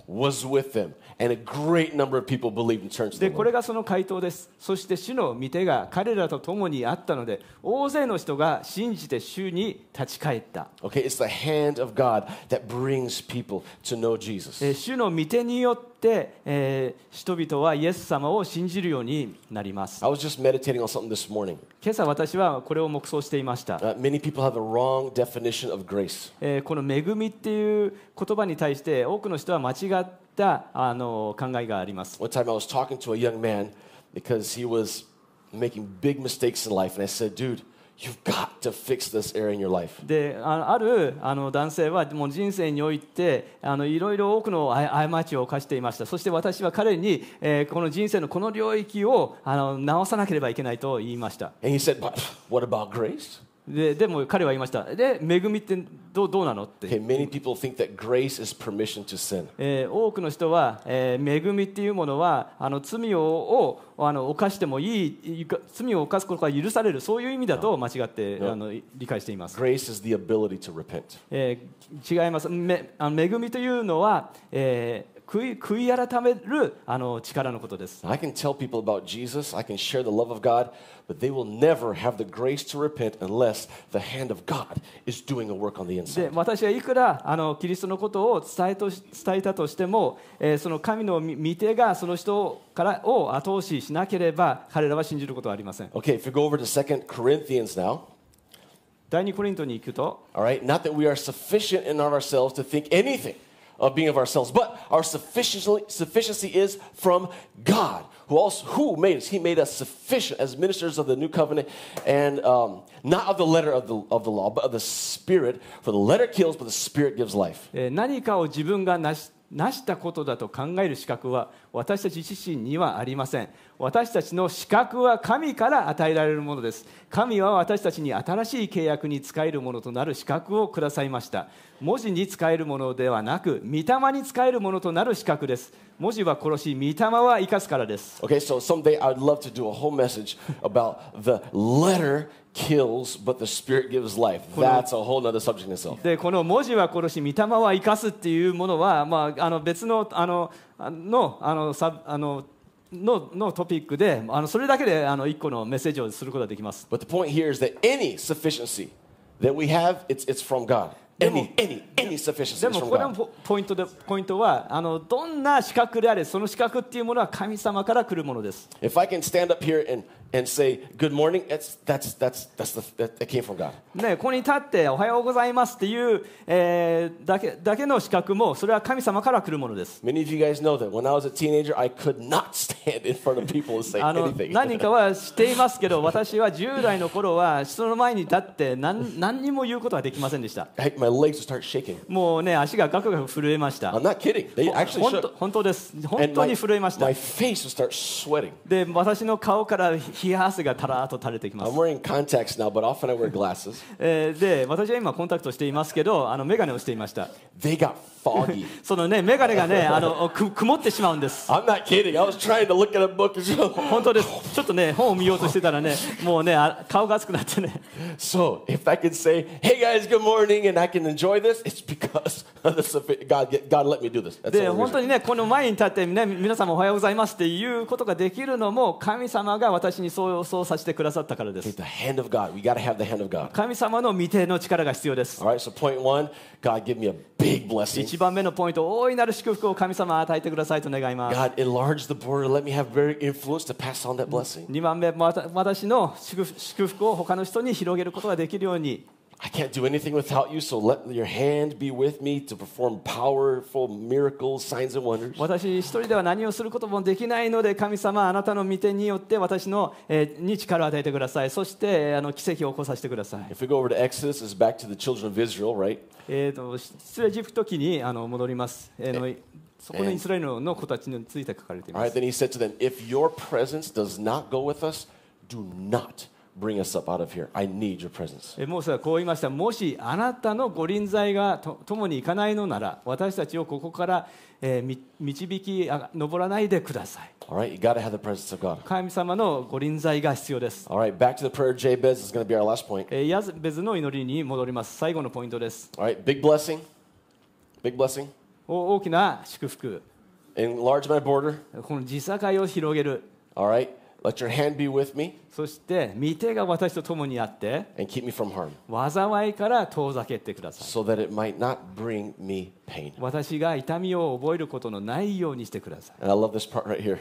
was with them, and a great number of people believed and turned to the でこれ.がその回答ですそして主の御手が彼らと共にあったので大勢の人が信じて主に立ち返った、Okay, it's the hand of God that brings people to know Jesus. えー主の御手によって、って、え、人々はイエス様を信じるようになります。今朝私はこれを黙想していました。Uh, え、この「恵み」っていう言葉に対して多くの人は間違ったあの考えがあります。You've got to fix this area in your life. でああるあの男性はもう人生においてあのいろいろ多くのあ過ちを犯していましたそして私は彼に、えーこの人生のこの領域をあの直さなければいけないと言いました And he said, But what about grace? ででも彼は言いました。で恵みってどうどうなのって、Okay, many people think that grace is permission to sin. えー多くの人は、えー恵みっていうものはあの罪ををあの犯してもいい罪を犯すことが許されるそういう意味だと間違って、あの理解しています、Grace is the ability to repent. えー違います。めあの恵みというのは、えー悔い悔い改めるあの力のことです I can tell people about Jesus, I can share the love of God, but they will never have the grace to repent unless the hand of God is doing a work on the で inside. 私はいくらあのキリストのことを伝えとし伝えたとしても、えーその神の御御手がその人からを後押ししなければ彼らは信じることはありません Okay, if you go over to 2 Corinthians now, 第2コリントに行くと all right, not that we are sufficient in ourselves to think anything of being of ourselves, but our sufficiency, sufficiency is from God, who also who made us. He made us sufficient as ministers of the new covenant, and um, not of the letter of the of the law, but of the Spirit. For the letter kills, but the Spirit gives life. えー何かを自分が成し成したことだと考える資格は私たち自身にはありません 私たちの資格は神から与えられるものです神は私たちに新しい契約に使えるものとなる資格をくださいました文字に使えるものではなく御霊に使えるものとなる資格です文字は殺し御霊は生かすからです Okay, so someday I would love to do a whole message about the letter kills, but the Spirit gives life. That's a whole nother subject in itself. でこの文字は殺し御霊は生かすっていうものは、まあ、あの別のあのあのあのさあのののトピックであのそれだけであの一個のメッセージをすることができます But the point here is that any sufficiency that we have, it's, it's from God. Any, any, any sufficiency でもこれも.ポポイントでポイントはあのどんな資格であれその資格っていうものは神様から来るものです If I can stand up here and, and say good morning, that's, that's, that's, that's the, that, came from God. ね、ここに立っておはようございますっていう、えーだけだけの資格もそれは神様から来るものです Many of you guys know that when I was a teenager, I could not stand in front of people and say anything. 何人かは知っていますけど私は10代の頃は人の前に立って何何にも言うことができませんでした I, my legs would start shaking. もうね足がガクガク震えました I'm not kidding. They actually 本当.本当です本当 my, に震えました my face would start sweating. で私の顔から冷や汗がたらーっと垂れてきます I'm wearing contacts now, but often I wear glasses. えーで私は今コンタクトしていますけどあの眼鏡をしていました They got. そのね眼鏡がねあのく曇ってしまうんです I'm not kidding. I was trying to look at a book. as well. 本当ですちょっとね本を見ようとしてたらねもうねあ顔が熱くなってね So if I can say, "Hey guys, good morning," and I can enjoy this, it's because of the God. God let me do this. で本当.にねこの前に立って、ね、皆様おはようございますっていうことができるのも神様が私にそうそうさせてくださったからです the hand of God. We got to have the hand of God. 神様の御手の力が必要です All right. So point one, God give me a big blessing. 一番目のポイント大いなる祝福を神様与えてくださいと願います God enlarge the border. Let me have very influence to pass on that blessing. 2番目私の祝福を他の人に広げることができるように I can't do anything without you, so let your hand be with me to perform powerful miracles, signs, and wonders. 私一人では何をすることもできないので神様あなたの御手によって私の、えーに力を与えてくださいそしてえーあの奇跡を起こさせてください If we go over to Exodus, it's back to the children of Israel, right? えー、と出エジプト記にあの戻ります、えーのそこのイスラエルの子たちについて書かれてい All ま right, す。then he said to them, If your presence does not go with us, do not もうすがこう言いました。もしあなたの御臨在がともに行かないのなら、私たちをここから、えー、導き登らないでください。神様の御臨在が必要です。Right. ヤズベズの祈りに戻ります。最後のポイントです。Right. Big 大きな祝福。この地境を広げる。Let your hand be with me そして御手が私と共にあって、and keep me from harm 災いから遠ざけてください。so that it might not bring me pain. 私が痛みを覚えることのないようにしてください。And I love this part right here.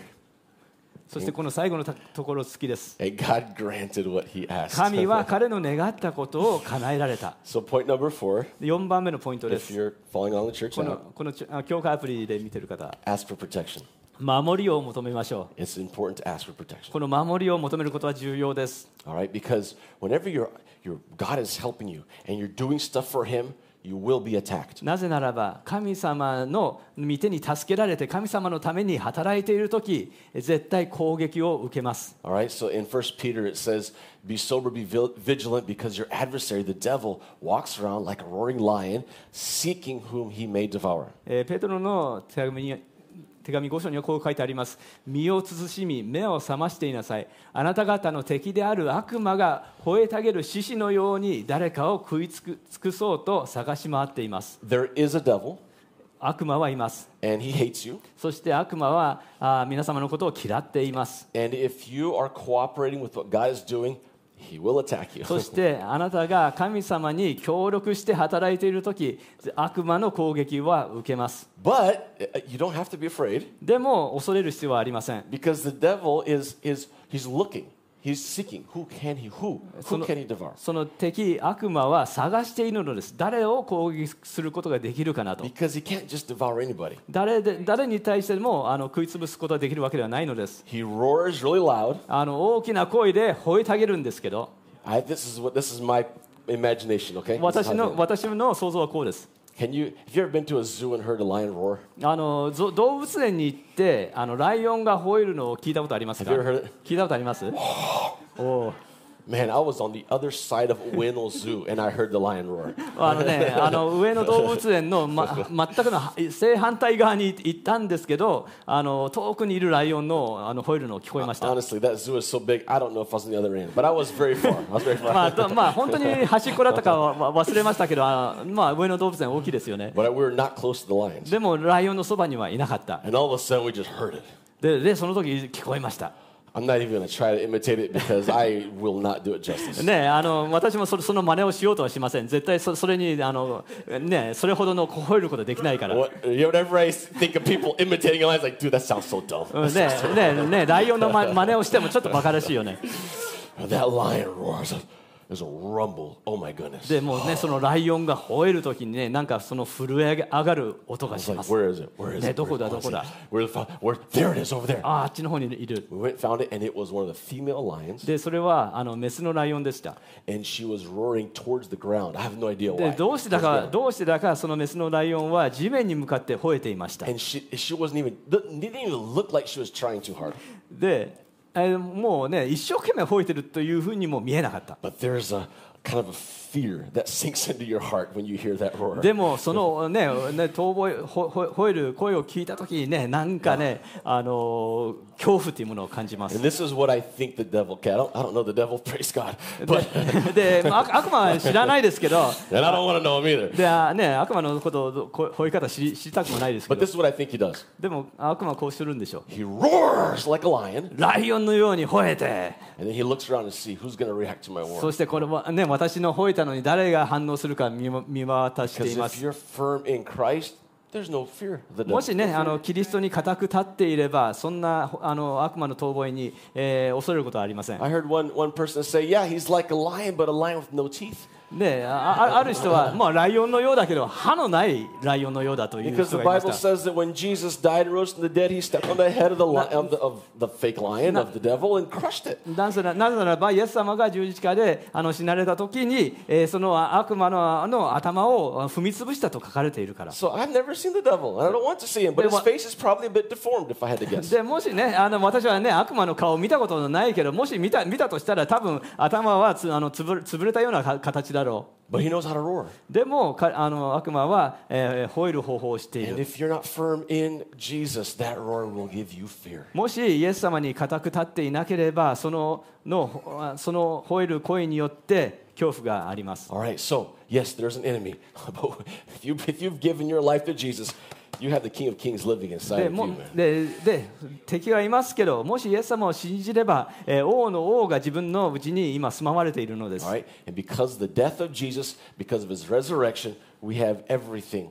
そしてこの最後のたところ好きです。God granted what he asked. 神は彼の願ったことを叶えられた。so, point number four 4番目のポイントで if す。you're following on the church このこの教会アプリで見てる方、ask for protection. 守りを求めましょ It's important to ask for protection. うこの守りを求めることは重要です All right, because whenever your your God is helping you and you're doing stuff for Him, you will be attacked. なぜならば神様の御手に助けられて神様のために働いている時絶対攻撃を受けます All right, so in First Peter it says, "Be sober, be vigilant, because your adversary, the devil, walks around like a roaring lion, seeking whom he may devour." えーペトロの手紙に手紙5章にはこう書いてあります。身を慎み目を覚ましていなさい。あなた方の敵である悪魔が吠えたげる獅子のように誰かを食いつく尽くそうと探し回っています。There is a devil, 悪魔はいます。And he hates you. そして悪魔はあー皆様のことを嫌っています。And if you are cooperating with what God is doing, he will attack you. そしてあなたが神様に協力して働いている時悪魔の攻撃は受けます But uh, you don't have to be afraid でも恐れる必要はありません because the devil is is he's looking, その敵悪魔は探しているのです。誰を攻撃することができるかなと。誰,で誰に対してもあの食い潰すことができるわけではないのです。あの大きな声で吠えたげるんですけど。私の想像はこうです。Can you? Have you ever been to a zoo and heard a lion roar? あのぞ動物園に行ってあのライオンが吠えるのを聞いたことありますか Have you ever heard it? 聞いたことありますおー Man, I was on the other side of Ueno Zoo and I heard the lion roar. あのね、あの上野動物園の、ま、全くの正反対側に行ったんですけどあの遠くにいるライオンのあの吠えるのを聞こえました。Honestly, that zoo is so big. I don't know if I was on the other end, but I was very far. I was very ま far. あ、とまあ、本当に端っこだったかはわ忘れましたけど、あまあ、上野動物園大きいですよね。But we were not close to the lions. でも、ライオンのそばにはいなかった。And all of a sudden, we just heard it. で、でその時聞こえました。I'm not even to try to imitate it because I will not do it justice. ね、あの私もそその真似をしようとはしません。絶対そそれにあの、ね、それほどの吠えることできないから。What, whenever I think of people imitating lion, it's like, dude, that sounds so dumb. うんねねね、ライオンのま真似をしてもちょっとバカらしいよね。That lion roars. でもね、そのライオンが吠えるときにね、なんかその震え上がる音がします。ね、どこだ、どこだ？あっちの方にいる。で、それはあのメスのライオンでした。で、どうしてだか、どうしてだか、そのメスのライオンは地面に向かって吠えていました。で、もうね一生懸命吠えてるというふうにも見えなかった。But there's a kind of a fear that sinks into your heart when you hear that roar. でもそのねね遠吠えほほ吠える声を聞いたときにねなんかねあの恐怖というものを感じます And。this is what I think the devil can. I don't, I don't know the devil, praise God. But, で、まあ、悪悪魔は知らないですけど and I don't want to know him either. であね、悪魔のことをどこうこういう方知り知りたくもないですけ But ど this is what I think he does. でも悪魔はこうするんでしょう He roars like a lion, ライオンのように吠えて and then he looks around and see who's going to react to my そ roar. してこれは、ね、私の吠えたたのに誰が反応するか見,渡しています。もしねあの、キリストに固く立っていれば、そんなあの悪魔の遠吠えに、えー、恐れることはありません。I heard one, one person say, Yeah, he's like a lion, but a lion with no teeth. ね、あ,ある人は、まあ、ライオンのようだけど歯のないライオンのようだという人がいまし。なぜならば、イエス様が十字架であの死なれた時に、え、その悪魔の,あの頭を踏み潰したと書かれているから。でも,もしねあの、私はね、悪魔の顔を見たことないけど、もし見た,見たとしたら、多分頭はつあの潰,潰れたような形だ。でも悪魔は、え、吠える方法をしている。もしイエス様に固く立っていなければその,のその吠える声によって恐怖があります。You have the King of Kings living inside で of も you, man. でで敵がいますけどもしイエス様を信じれば、えー王の王が自分のうちに今住まわれているのです All right? And because of the death of Jesus, because of his resurrection, we have everything,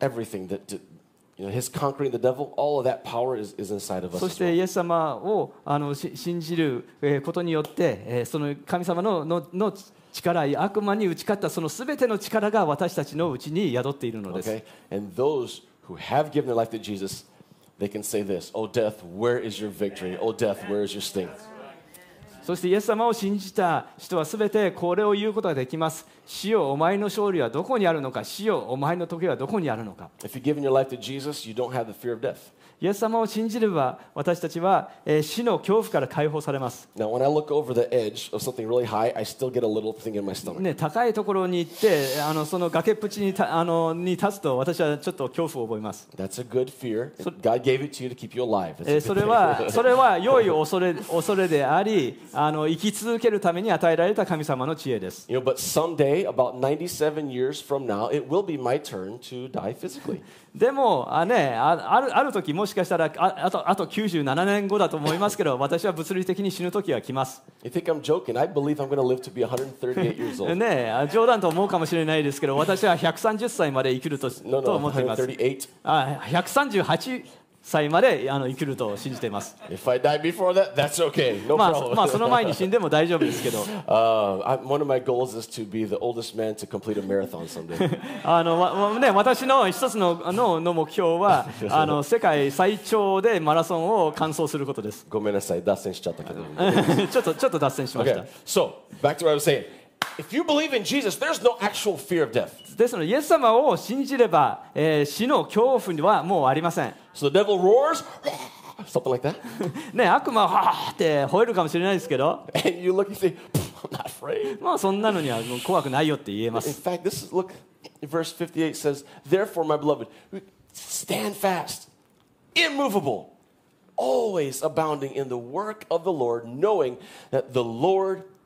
everything that, that you know, his conquering the devil, all of that power is, is inside of us. そ as して well. イエス様をあのし信じるえーことによって、えーその神様ののの力悪魔に打ち勝ったそのすべての力が私たちのうちに宿っているのです。Okay? And those who have given their life to Jesus, they can say this Oh, death, where is your victory? Oh, death, where is your sting? そしてイエス様を信じた人はすべてこれを言うことができます死よお前の勝利はどこにあるのか死よお前の時はどこにあるのか If you've given your life to Jesus, you don't have the fear of death. イエス様を信じれば私たちは、えー死の恐怖から解放されます Now, when I look over the edge of something really high, I still get a little thing in my stomach. ね、高いところに行ってあのその崖っぷちにたあのに立つと私はちょっと恐怖を覚えます、That's a good fear. God gave it to you to keep you alive. えーそれ.はそれは良い恐れ恐れでありあの生き続けるために与えられた神様の知恵です You know, but someday, about 97 years from now, it will be my turn to die physically. でもあ、ね、ああるある時もしかしたらああとあと97年後だと思いますけど 私は物理的に死ぬ時が来ます、You think I'm joking? I believe I'm going to live to be 138 years old. ね、あ冗談と思うかもしれないですけど私は130歳まで生きると No, と no, 思っています 138. あ138歳まであの生きると信じています。If I die before that, that's okay. No まあ、problem. まあ、その前に死んでも大丈夫ですけど、Uh, one of my goals is to be the oldest man to complete a marathon someday. あのわわね、私の一つののの目標はあの世界最長でマラソンを完走することです。ごめんなさい、脱線しちゃったけど。ちょっとちょっと脱線しました Okay,。so back to what I was saying. If you believe in Jesus, there's no actual fear of death. ですので、イエス様を信じれば、えー死の恐怖にはもうありません。 So the devil roars, something like that, ね、悪魔ははーって吠えるかもしれないですけど、 and you look and say, "I'm not afraid." まあ、そんなのにはもう怖くないよって言えま In す。 fact, this is look. Verse 58 says, "Therefore, my beloved, stand fast, immovable, always abounding in the work of the Lord, knowing that the Lord,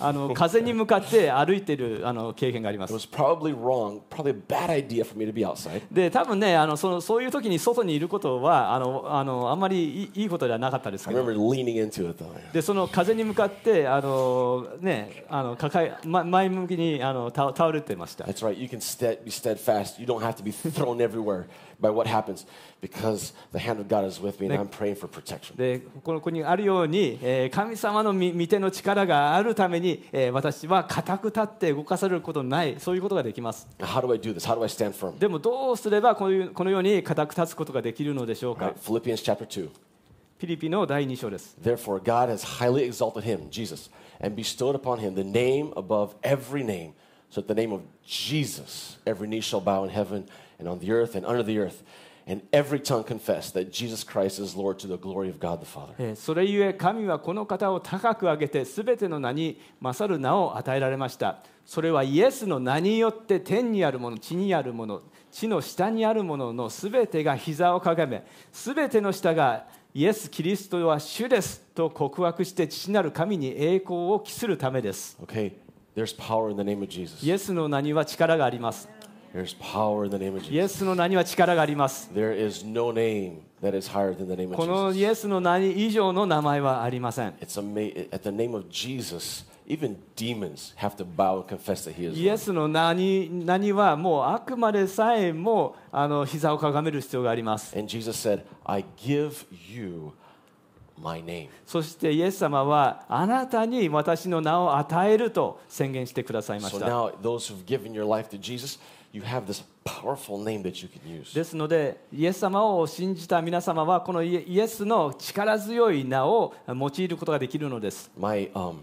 あの風に向かって歩いてるあの経験がありま It す was probably wrong, probably a bad idea for me to be outside. で多分ねあのそのそういう時に外にいることはあのあのあんまりいいことではなかったです I けど remember leaning into it though. でその風に向かってあの、ね、あの抱え、ま、前向きにあの倒倒れてました。That's right. You can stead, be steadfast. You don't have to be thrown everywhere by what happens because the hand of God is with me and I'm praying for protection. でこのここにあるように、えー神様の御御手の力があるために、えー私は固く立って動かされることのないそういうことができます how do I do this? How do I stand firm? でもどうすればこのようこのように固く立つことができるのでしょうか Right, Philippians chapter 2. ピリピの第2章です Therefore, God has highly exalted him, Jesus, and bestowed upon him the name above every name, so that the name of Jesus, every knee shall bow in heaven and on the earth and under the earth, and every tongue confess that Jesus Christ is Lord to the glory of God the Father. えーそれゆえ神はこの方を高く上げてすべての名に勝る名を与えられましたそれはイエスの名によって天にあるもの地にあるもの地の下にあるもののすべてが膝をかがめすべての下がイエス・キリストは主ですと告白して父なる神に栄光を期するためです Okay, there's power in the name of Jesus. イエスの名には力があります There's power in the name of イエ Jesus. スの名には力があります There is no name that is higher than the name こ of の Jesus. イエスの名に以上の名前はありません It's ama- at the name of Jesus, even demons have to bow and confess that He is イエ Lord. スの名に名にはもう悪魔でさえもあの膝をかがめる必要があります And Jesus said, I give you my name. そしてイエス様はあなたに私の名を与えると宣言してくださいま So した now, those who've given your life to Jesus, you have this powerful name that you can use. ですのでイエス様を信じた皆様はこのイエスの力強い名を用いることができるのです My, um,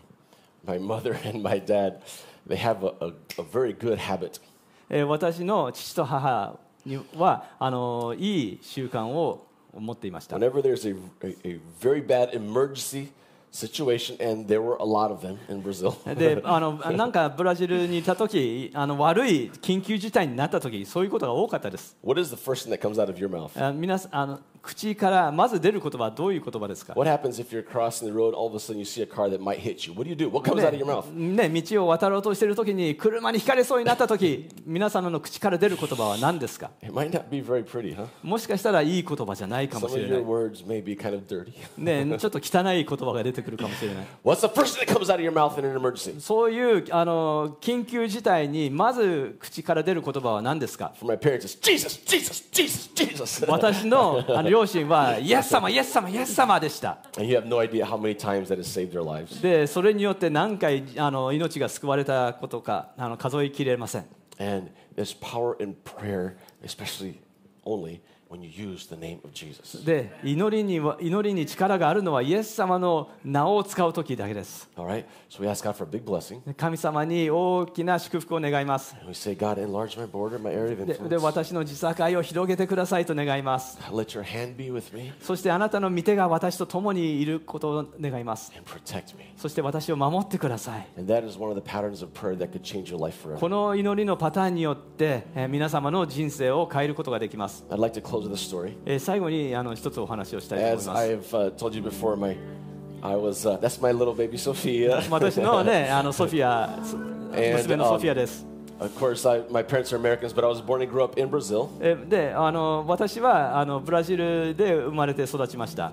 my mother and my dad, they have a, a, a very good habit. えー私の父と母にはあのいい習慣を持っていました Whenever there's a, a, a very bad emergency situation, and there were a lot of them in Brazil, であのなんかブラジルにいた時あの悪い緊急事態になった時そういうことが多かったです what is the first thing that comes out of your mouth? あ皆さんあの口からまず出る言葉はどういう言葉ですか What happens if you're crossing the road, all of a sudden you see a car that might hit you? What do you do? What comes out of your mouth? ね、ね道を渡ろうとしている時に車にひかれそうになった時皆様の口から出る言葉は何ですか It might not be very pretty, huh? もしかしたらいい言葉じゃないか Some も of しれな your い、words may be kind of dirty. ね、ちょっと汚い言葉が出てそういうあの緊急事態にまず口から出る言葉は何ですか？私の,両親は、イエス様、イエス様、イエス様でした。で、それによって何回あの命が救われたことかあの数えきれません。で祈りに、祈りに力があるのは、イエス様の名を使うときだけです。神様に大きな祝福を願います。で、私の自作愛を広げてくださいと願います。そして、あなたの御手が私と共にいることを願います。そして、私を守ってください。この祈りのパターンによって、皆様の人生を変えることができます。Close with a story. えー最後にあの一つお話をしたいと思い As ます I've uh, told you before, my I was uh, that's my little baby Sophia. 私のねあのソフィアそ And, 娘のソフィアです、Of course, I, my parents are Americans, but I was born and grew up in Brazil. えーであの私はあのブラジルで生まれて育ちました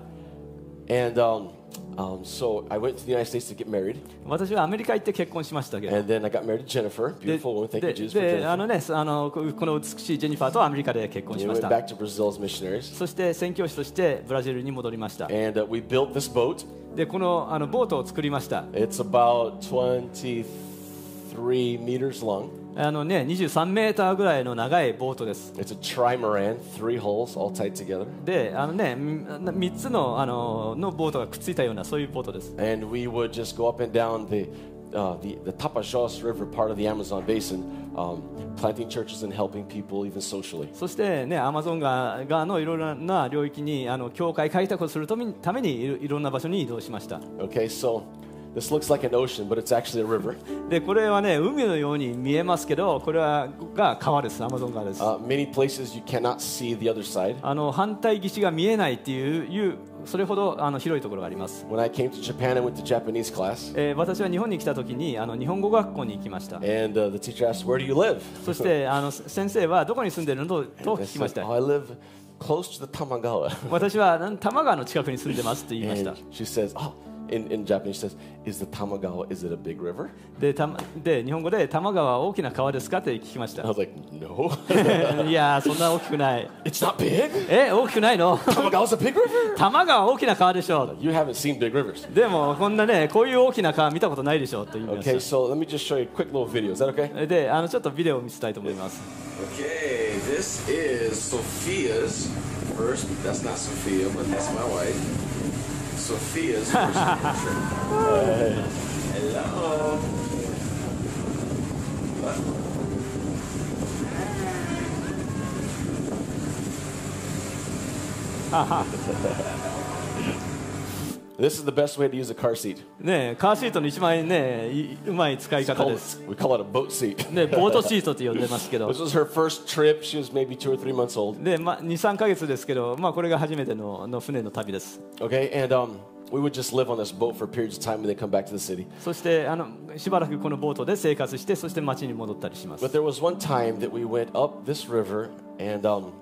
And um, um, so I went to the United States to get married. 私はアメリカ行って結婚しましたけど And then I got married to Jennifer, で beautiful woman. Thank で you, Jesus, for であ Jennifer. のねあのここの美しいジェニファーとアメリカで結婚 And し we まし went た back to Brazil as missionaries. そして宣教師としてブラジルに戻りました And uh, we built this boat. でこのあのボートを作りました It's about 23 meters long. あのね23メーターぐらいの長いボートです It's a trimaran, three hulls all tied together. であのね3つのあののボートがくっついたようなそういうボートです And we would just go up and down the, uh, the, the Tapajós River, part of the Amazon basin, um, planting churches and helping people, even socially. そしてねアマゾン川側のいろいろな領域にあの教会開拓をするためにためにいろいろんな場所に移動しました Okay, so this looks like an ocean, but it's actually a river. でこれはね海のように見えますけどこれはが川ですアマゾン川です Uh, many places you cannot see the other side. あの反対岸が見えないっていういうそれほどあの広いところがあります、When I came to Japan, I went to Japanese class, えー私は日本に来た時にあの日本語学校に行きました and uh, the teacher asked, "Where do you live?" そしてあの先生はどこに住んでるのと聞きまし said, た "Oh, I live close to the Tamagawa." 私はなん多摩川の近くに住んでますって言いました And she says, "Oh." In, in Japanese, says, "Is the Tamagawa? Is it a big river?" でたまで日本語で多摩川は大きな川ですかって聞きまし I た was like, "No, いやーそんな大きくない it's not big. え大きくないの Tamagawa's a big river." 多摩川は大きな川でしょ You haven't seen big rivers. でもこんなねこういう大きな川見たことないでしょと言いま Okay, し so let me just show you a quick little video. Is that okay? たであのちょっとビデオを見せたいと思います Okay, this is Sophia's first. That's not Sophia, but that's my wife. Sophia's first picture. Hello. This is the best way to use a car seat. ねカーシートの一番ねいうまい使い It's 方 called- です we call it a boat seat. ねボートシートって呼んでますけど This was her first trip. She was maybe two or three months old. で、まあ、23か月ですけど、まあ、これが初めてのの船の旅です Okay, and um, we would just live on this boat for periods of time and then come back to the city. そしてあのしばらくこのボートで生活してそして町に戻ったりします But there was one time that we went up this river and um,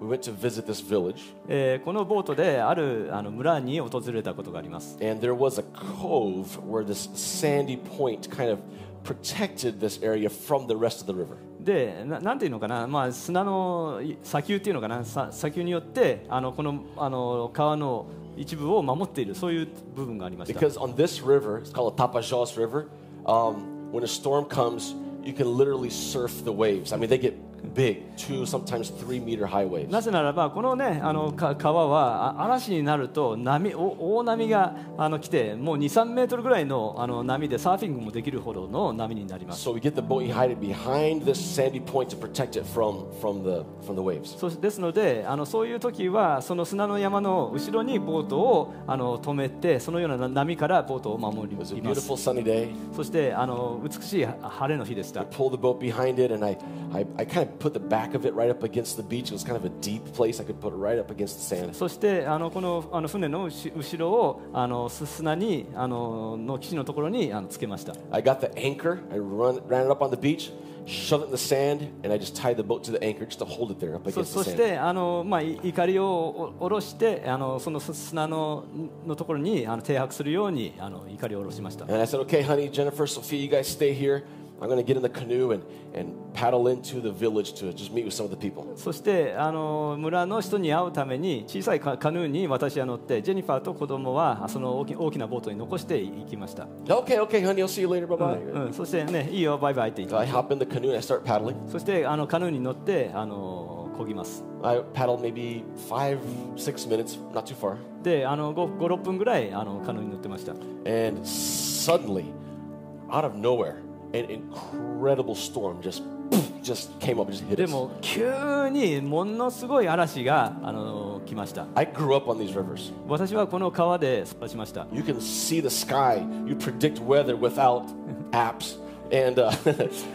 we went to visit this village. えーこのボートであるあの村に訪れたことがあります And there was a cove where this sandy point kind of protected this area from the rest of the river. でななんていうのかな、まあ、砂のい砂丘っていうのかなさ砂丘によってあのこのあの川の一部を守っているそういう部分がありました Because on this river, it's called the Tapajós River, um, when a storm comes, you can literally surf the waves. I mean, they get big, two, sometimes three meter high waves. なぜならばこのねあのか川はあ嵐になると波お大波があの来てもう23メートルぐらいのあの波でサーフィングもできるほどの波になります So we get the boat behind behind this sandy point to protect it from, from, the, from the waves. そうですのであのそういう時はその砂の山の後ろにボートをあの止めてそのような波からボートを守り It was a ます beautiful sunny day. そしてあの美しい晴れの日でした I pulled the boat behind it and I, I, I kind of put the back of it right up against the beach. It was kind of a deep place. I could put it right up against the sand. そしてあのこのあの船の後後ろをあのす砂にあのの基地のところにあのつけました I got the anchor. I run, ran it up on the beach, shoved it in the sand, and I just tied the boat to the anchor just to hold it there up そ against そ the し sand. てあの、まあ、い怒りをお下ろしてあのそのす砂ののところにあの停泊するようにあの怒りを下ろしました And I said, okay, honey, Jennifer, Sophia, you guys stay here. I'm going to get in the canoe and, and paddle into the village to just meet with some of the people. そしてあの村の人に会うために小さいカカヌーに私は乗ってジェニファーと子供はその大き大きなボートに残して行きました、Okay, okay, honey, I'll see you later. Bye う bye. んうん、そしてねいいよバイバイって言っ I て hop in the canoe and I start paddling. そしてあのカヌーに乗ってあの漕ぎます I paddled maybe five, six minutes, not too far. であの56分ぐらいあのカヌーに乗ってました And suddenly, out of nowhere, an incredible storm just just came up and just hit で us. も急にものすごい嵐があの来ました I grew up on these rivers. 私はこの川で育ちました You can see the sky. You predict weather without apps, And uh,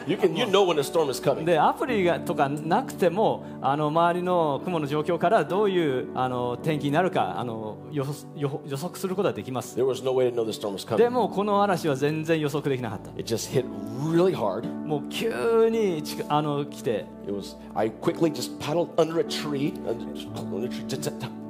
you can you know when a storm is coming. でアプリがとかなくてもあの周りの雲の状況からどういうあの天気になるかあの予予予測することができます There was no way to know the storm was で coming. もこの嵐は全然予測できなかった It just hit really hard. もう急にちあの来て It was. I quickly just paddled under a tree, under a tree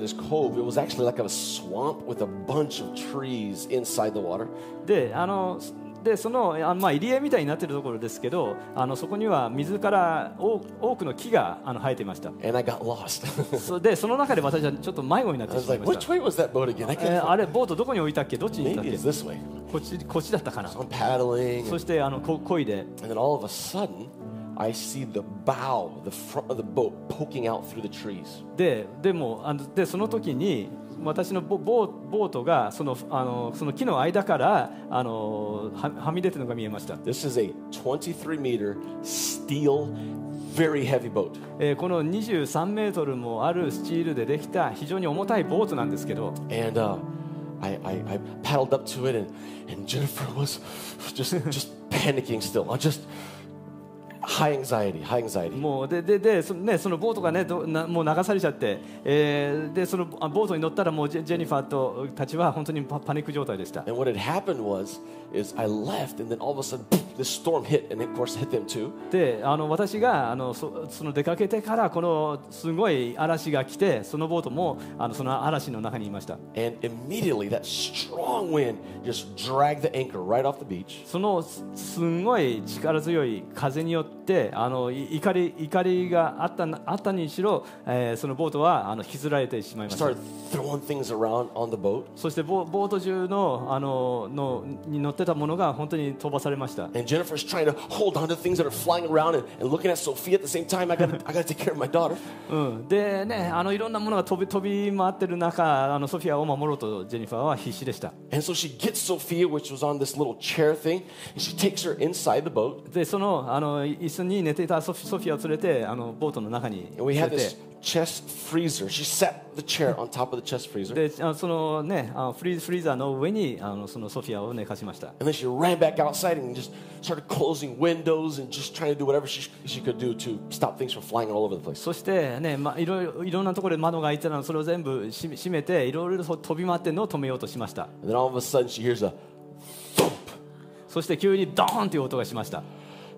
this cove, it was actually like a swamp with a bunch of trees inside the water. であのでそのあのまあ入り江みたいになっているところですけどあのそこには水から多多くの木があの生えていました And I got lost. そでその中で私はちょっと迷子になってしまい like, まし which た way was that boat again? I え can't. ーあれボートどこに置いたっけどっちに行ったっ Maybe け it's this way. こっちこっちだったかな So I'm paddling, そしてあのこ漕いで and then all of a sudden, I see the bow, the front of the boat, poking out through the trees. ででもあのでその時に私のボボーボートがそのあのその木の間からあのははみ出てるのが見えました、This is a 23 meter steel, very heavy boat. えーこの23メートルもあるスチールでできた非常に重たいボートなんですけど And uh, I, I, I paddled up to it, and, and Jennifer was just just panicking still. I just high anxiety, high anxiety. もうでででそ,、ね、そのボートが、ね、どなもう流されちゃって、えーでそのあボートに乗ったらもうジェジェニファーとたちは本当にパパニック状態でした And what had happened was, is I left, and then all of a sudden, this storm hit, and of course hit them too. であの私があのそその出かけてからこのすごい嵐が来てそのボートもあのその嵐の中にいました And immediately, that strong wind just dragged the anchor right off the beach. そのすごい力強い風によってってあの怒,り怒りがあっ,たあったにしろ、えー、そのボートはあの引きずられてしまいました。そしてボ,ート中のあののに乗ってたものが本当に飛ばされました。でねあのいろんなものが飛び,飛び回ってる中あのソフィアを守ろうとジェニファーは必死でした。And so. 椅子に寝ていたソフィアを連れてあのボートの中に連 had れ this て chest freezer. She sat the chair on top of the chest freezer. であのそのねあのフリーフリーザーの上にあのそのソフィアを寝かしました And then she ran back outside and just started closing windows and just trying to do whatever she, she could do to stop things from flying all over the place. そしてね、まあ、いろいろいろんなところで窓が開いてたのそれを全部し閉めていろいろと飛び回ってるのを止めようとしました And then all of a sudden she hears a thump. そして急にドーンという音がしました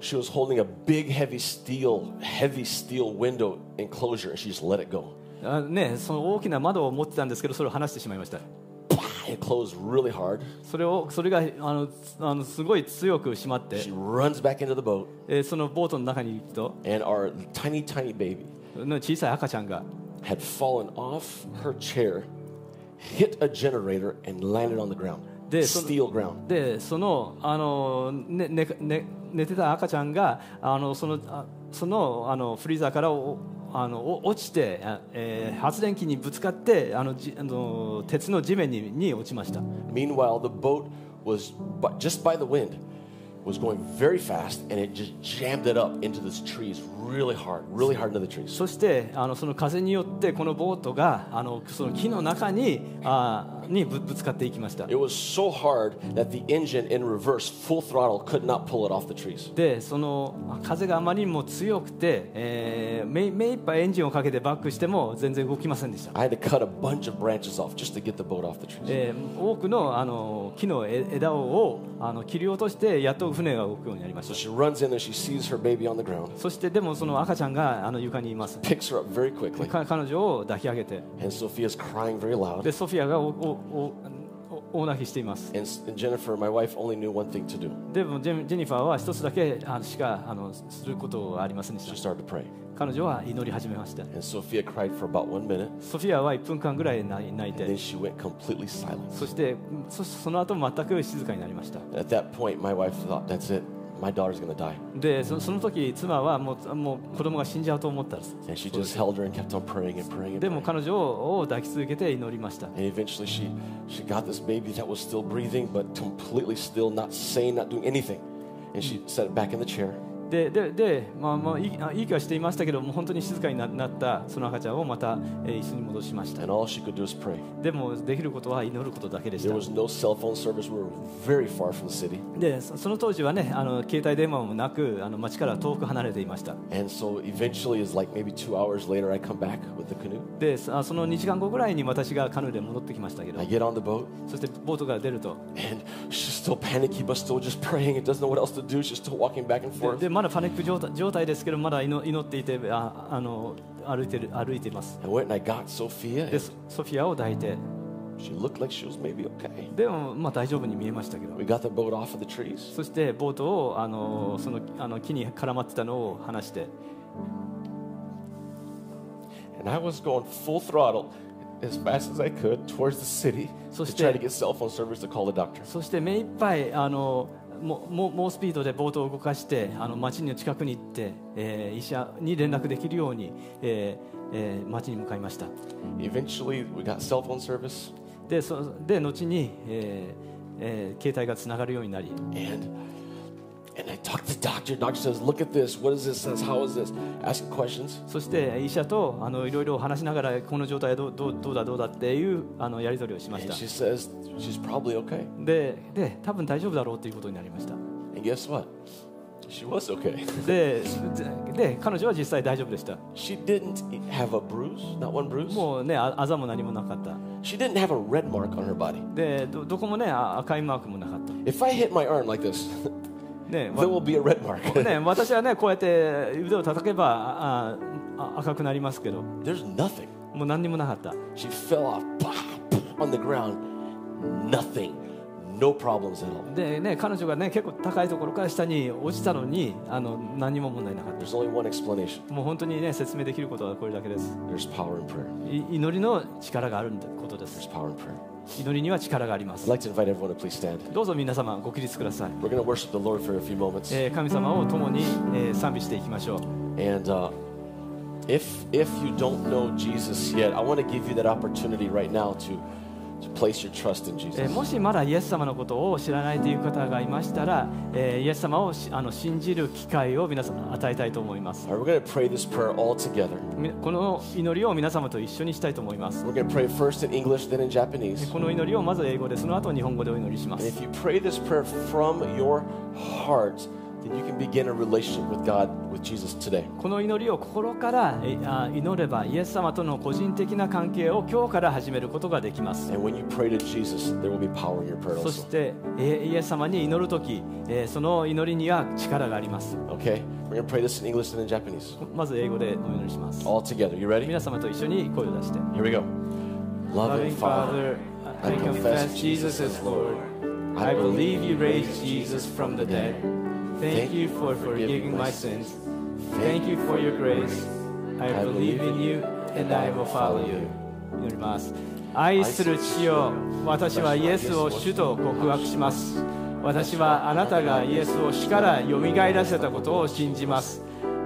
She was holding a big, heavy steel, heavy steel window enclosure, and she just let it go. あね、その大きな窓を持ってたんですけどそれを離してしまいました It closed really hard. それをそれがあのあのすごい強く閉まって She、runs back into the boat, えーそのボートの中に行くと and our tiny, tiny baby の小さい赤ちゃんが had fallen off her chair, hit a generator, and landed on the ground. ででそのあの、ねねね、寝てた赤ちゃんがあのそのあそのあのフリーザーからおあのお落ちて、あえー発電機にぶつかってあのじあの鉄の地面にに落ちました Meanwhile, the boat was just by the wind was going very fast, and it just jammed it up into these trees really hard, really hard into the trees. そしてあのその風によってこのボートがあのその木の中にあにぶぶつかっていきました It was so hard that the engine in reverse, full throttle, could not pull it off the trees. でその風があまりにも強くて、えー、目目いっぱいエンジンをかけてバックしても全然動きませんでした I had to cut a bunch of branches off just to get the boat off the trees. えー多くのあの木のえ枝をあの切り落としてやっと船が動くようになりまし So た she runs in and she sees her baby on the ground, そしてでもその赤ちゃんがあの床にいます picks her up very で quickly, か彼女を抱き上げて and Sophia's crying very loud. でソフィアがお大泣きしています。でもジェニファーは一つだけしかあのすることありませ。彼女は祈り始めました。ソフィアは1分間ぐらい泣いて、そしてそ,その後全く静かになりました。My daughter's going to die. でそその時妻はもうもう子供が死んじゃうと思ったんです And she just held her and kept on praying and praying and でも praying. 彼女を抱き続けて祈りました And eventually she, she got this baby that was still breathing, but completely still, not saying, not doing anything. And she set it back in the chair. で,で,で、まあまあいい、いい気はしていましたけど、もう本当に静かになったその赤ちゃんをまた一緒に戻しました。でも、できることは祈ることだけでし。で、その当時はね、あの携帯電話もなく、あの街から遠く離れていました。で、その2時間後ぐらいに私がカヌーで戻ってきましたけど、そしてボートから出ると。She's still panicky, but still just praying and doesn't know what else to do. She's still walking back and で forth. でまだパニック状態状態ですけどまだ祈祈っていてああの歩いてる歩いています I went and I got Sophia, でソフィアを抱いて she looked like she was maybe okay. でもまあ大丈夫に見えましたけど We got the boat off of the trees. そしてボートをあのそのあの木に絡まってたのを離して And I was going full throttle as fast as I could towards the city to stay- try to get cell phone service to call the doctor. そして目いっぱいあのもも猛スピードでボートを動かしてあの町の近くに行って、えー医者に連絡できるように、えーえー町に向かいました Eventually, we got cell phone service, でそで後に、えーえー携帯がつながるようになり and and I talked to the doctor. Doctor says, "Look at this. What is this? Says, how is this?" Asking questions. そして医者とあのいろいろ話しながらこの状態はどうどうどうだどうだっていうあのやり取りをしまし And た she says she's probably okay. でで多分大丈夫だろうということになりました And guess what? She was okay. ででで彼女は実際大丈夫でした she didn't have a bruise, not one bruise. もうねああざも何もなかった She didn't have a red mark on her body. でどどこもねあ赤いマークもなかった If I hit my arm like this, ね there will be a red mark. ね私はねこうやって腕を叩けばああ赤くなりますけど There's nothing. もう何にもなかった She fell off on the ground. Nothing. No problems at all. でね彼女がね結構高いところから下に落ちたのにあの何にも問題なかっ There's only one explanation. たもう本当にね説明できることはこれだけです There's power in prayer. い祈りの力があることです祈りには力がありま I'd す like to invite everyone to please stand. どうぞ皆様ご起立ください、We're going to worship the Lord for a few moments. えー神様を共に、えー賛美していきましょう And uh, if if you don't know Jesus yet, I want to give you that opportunity right now to もしまだイエス様のことを知らないという方がいましたら、えー、イエス様をあの信じる機会を皆様与えたいと思います。この祈りを皆様と一緒にしたいと思います。でこの祈りをまず英語で、その後日本語でお祈りします。Then you can begin a relationship with God, with Jesus today. この祈りを心からえあ祈ればイエス様との個人的な関係を今日から始めることができます And when you pray to Jesus, there will be power in your prayer そ also. してえイエス様に祈るときえその祈りには力があります Okay? We're going to pray this in English and in Japanese. まず英語でお祈りします All together. You ready? 皆様と一緒に声を出して Here we go. Loving Father, I confess Jesus as Lord. I believe you raised Jesus from the dead. Thank you for forgiving my sins. Thank you for your grace. I believe in you and I will follow you. 祈ります。愛する父よ。私はイエスを主と告白します。私はあなたがイエスを死からよみがえらせたことを信じます。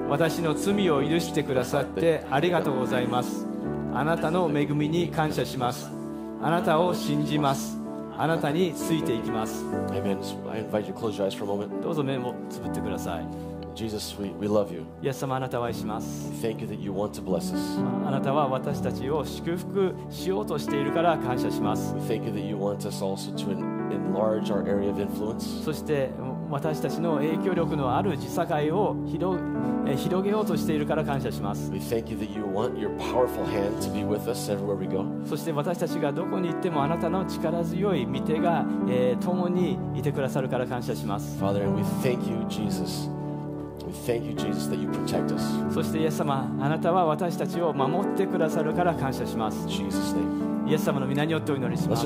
私の罪を許してくださってありがとうございます。あなたの恵みに感謝します。あなたを信じますあなたについていきます Amen. I invite you to close your eyes for a moment. どうぞ目をつぶってください Jesus, we, we love you. イエス様あなたを愛します thank you that you want to bless us. あなたは私たちを祝福しようとしているから感謝します We thank you that you want us also to en- enlarge our area of influence. そして私たちの影響力のある自社会を広,げようとしているから感謝します。そして私たちがどこに行ってもあなたの力強い御手が、え、共にいてくださるから感謝します。Father, そして、イエス様あなたは私たちを守ってくださるから感謝します。イエス様の皆によってお祈りします。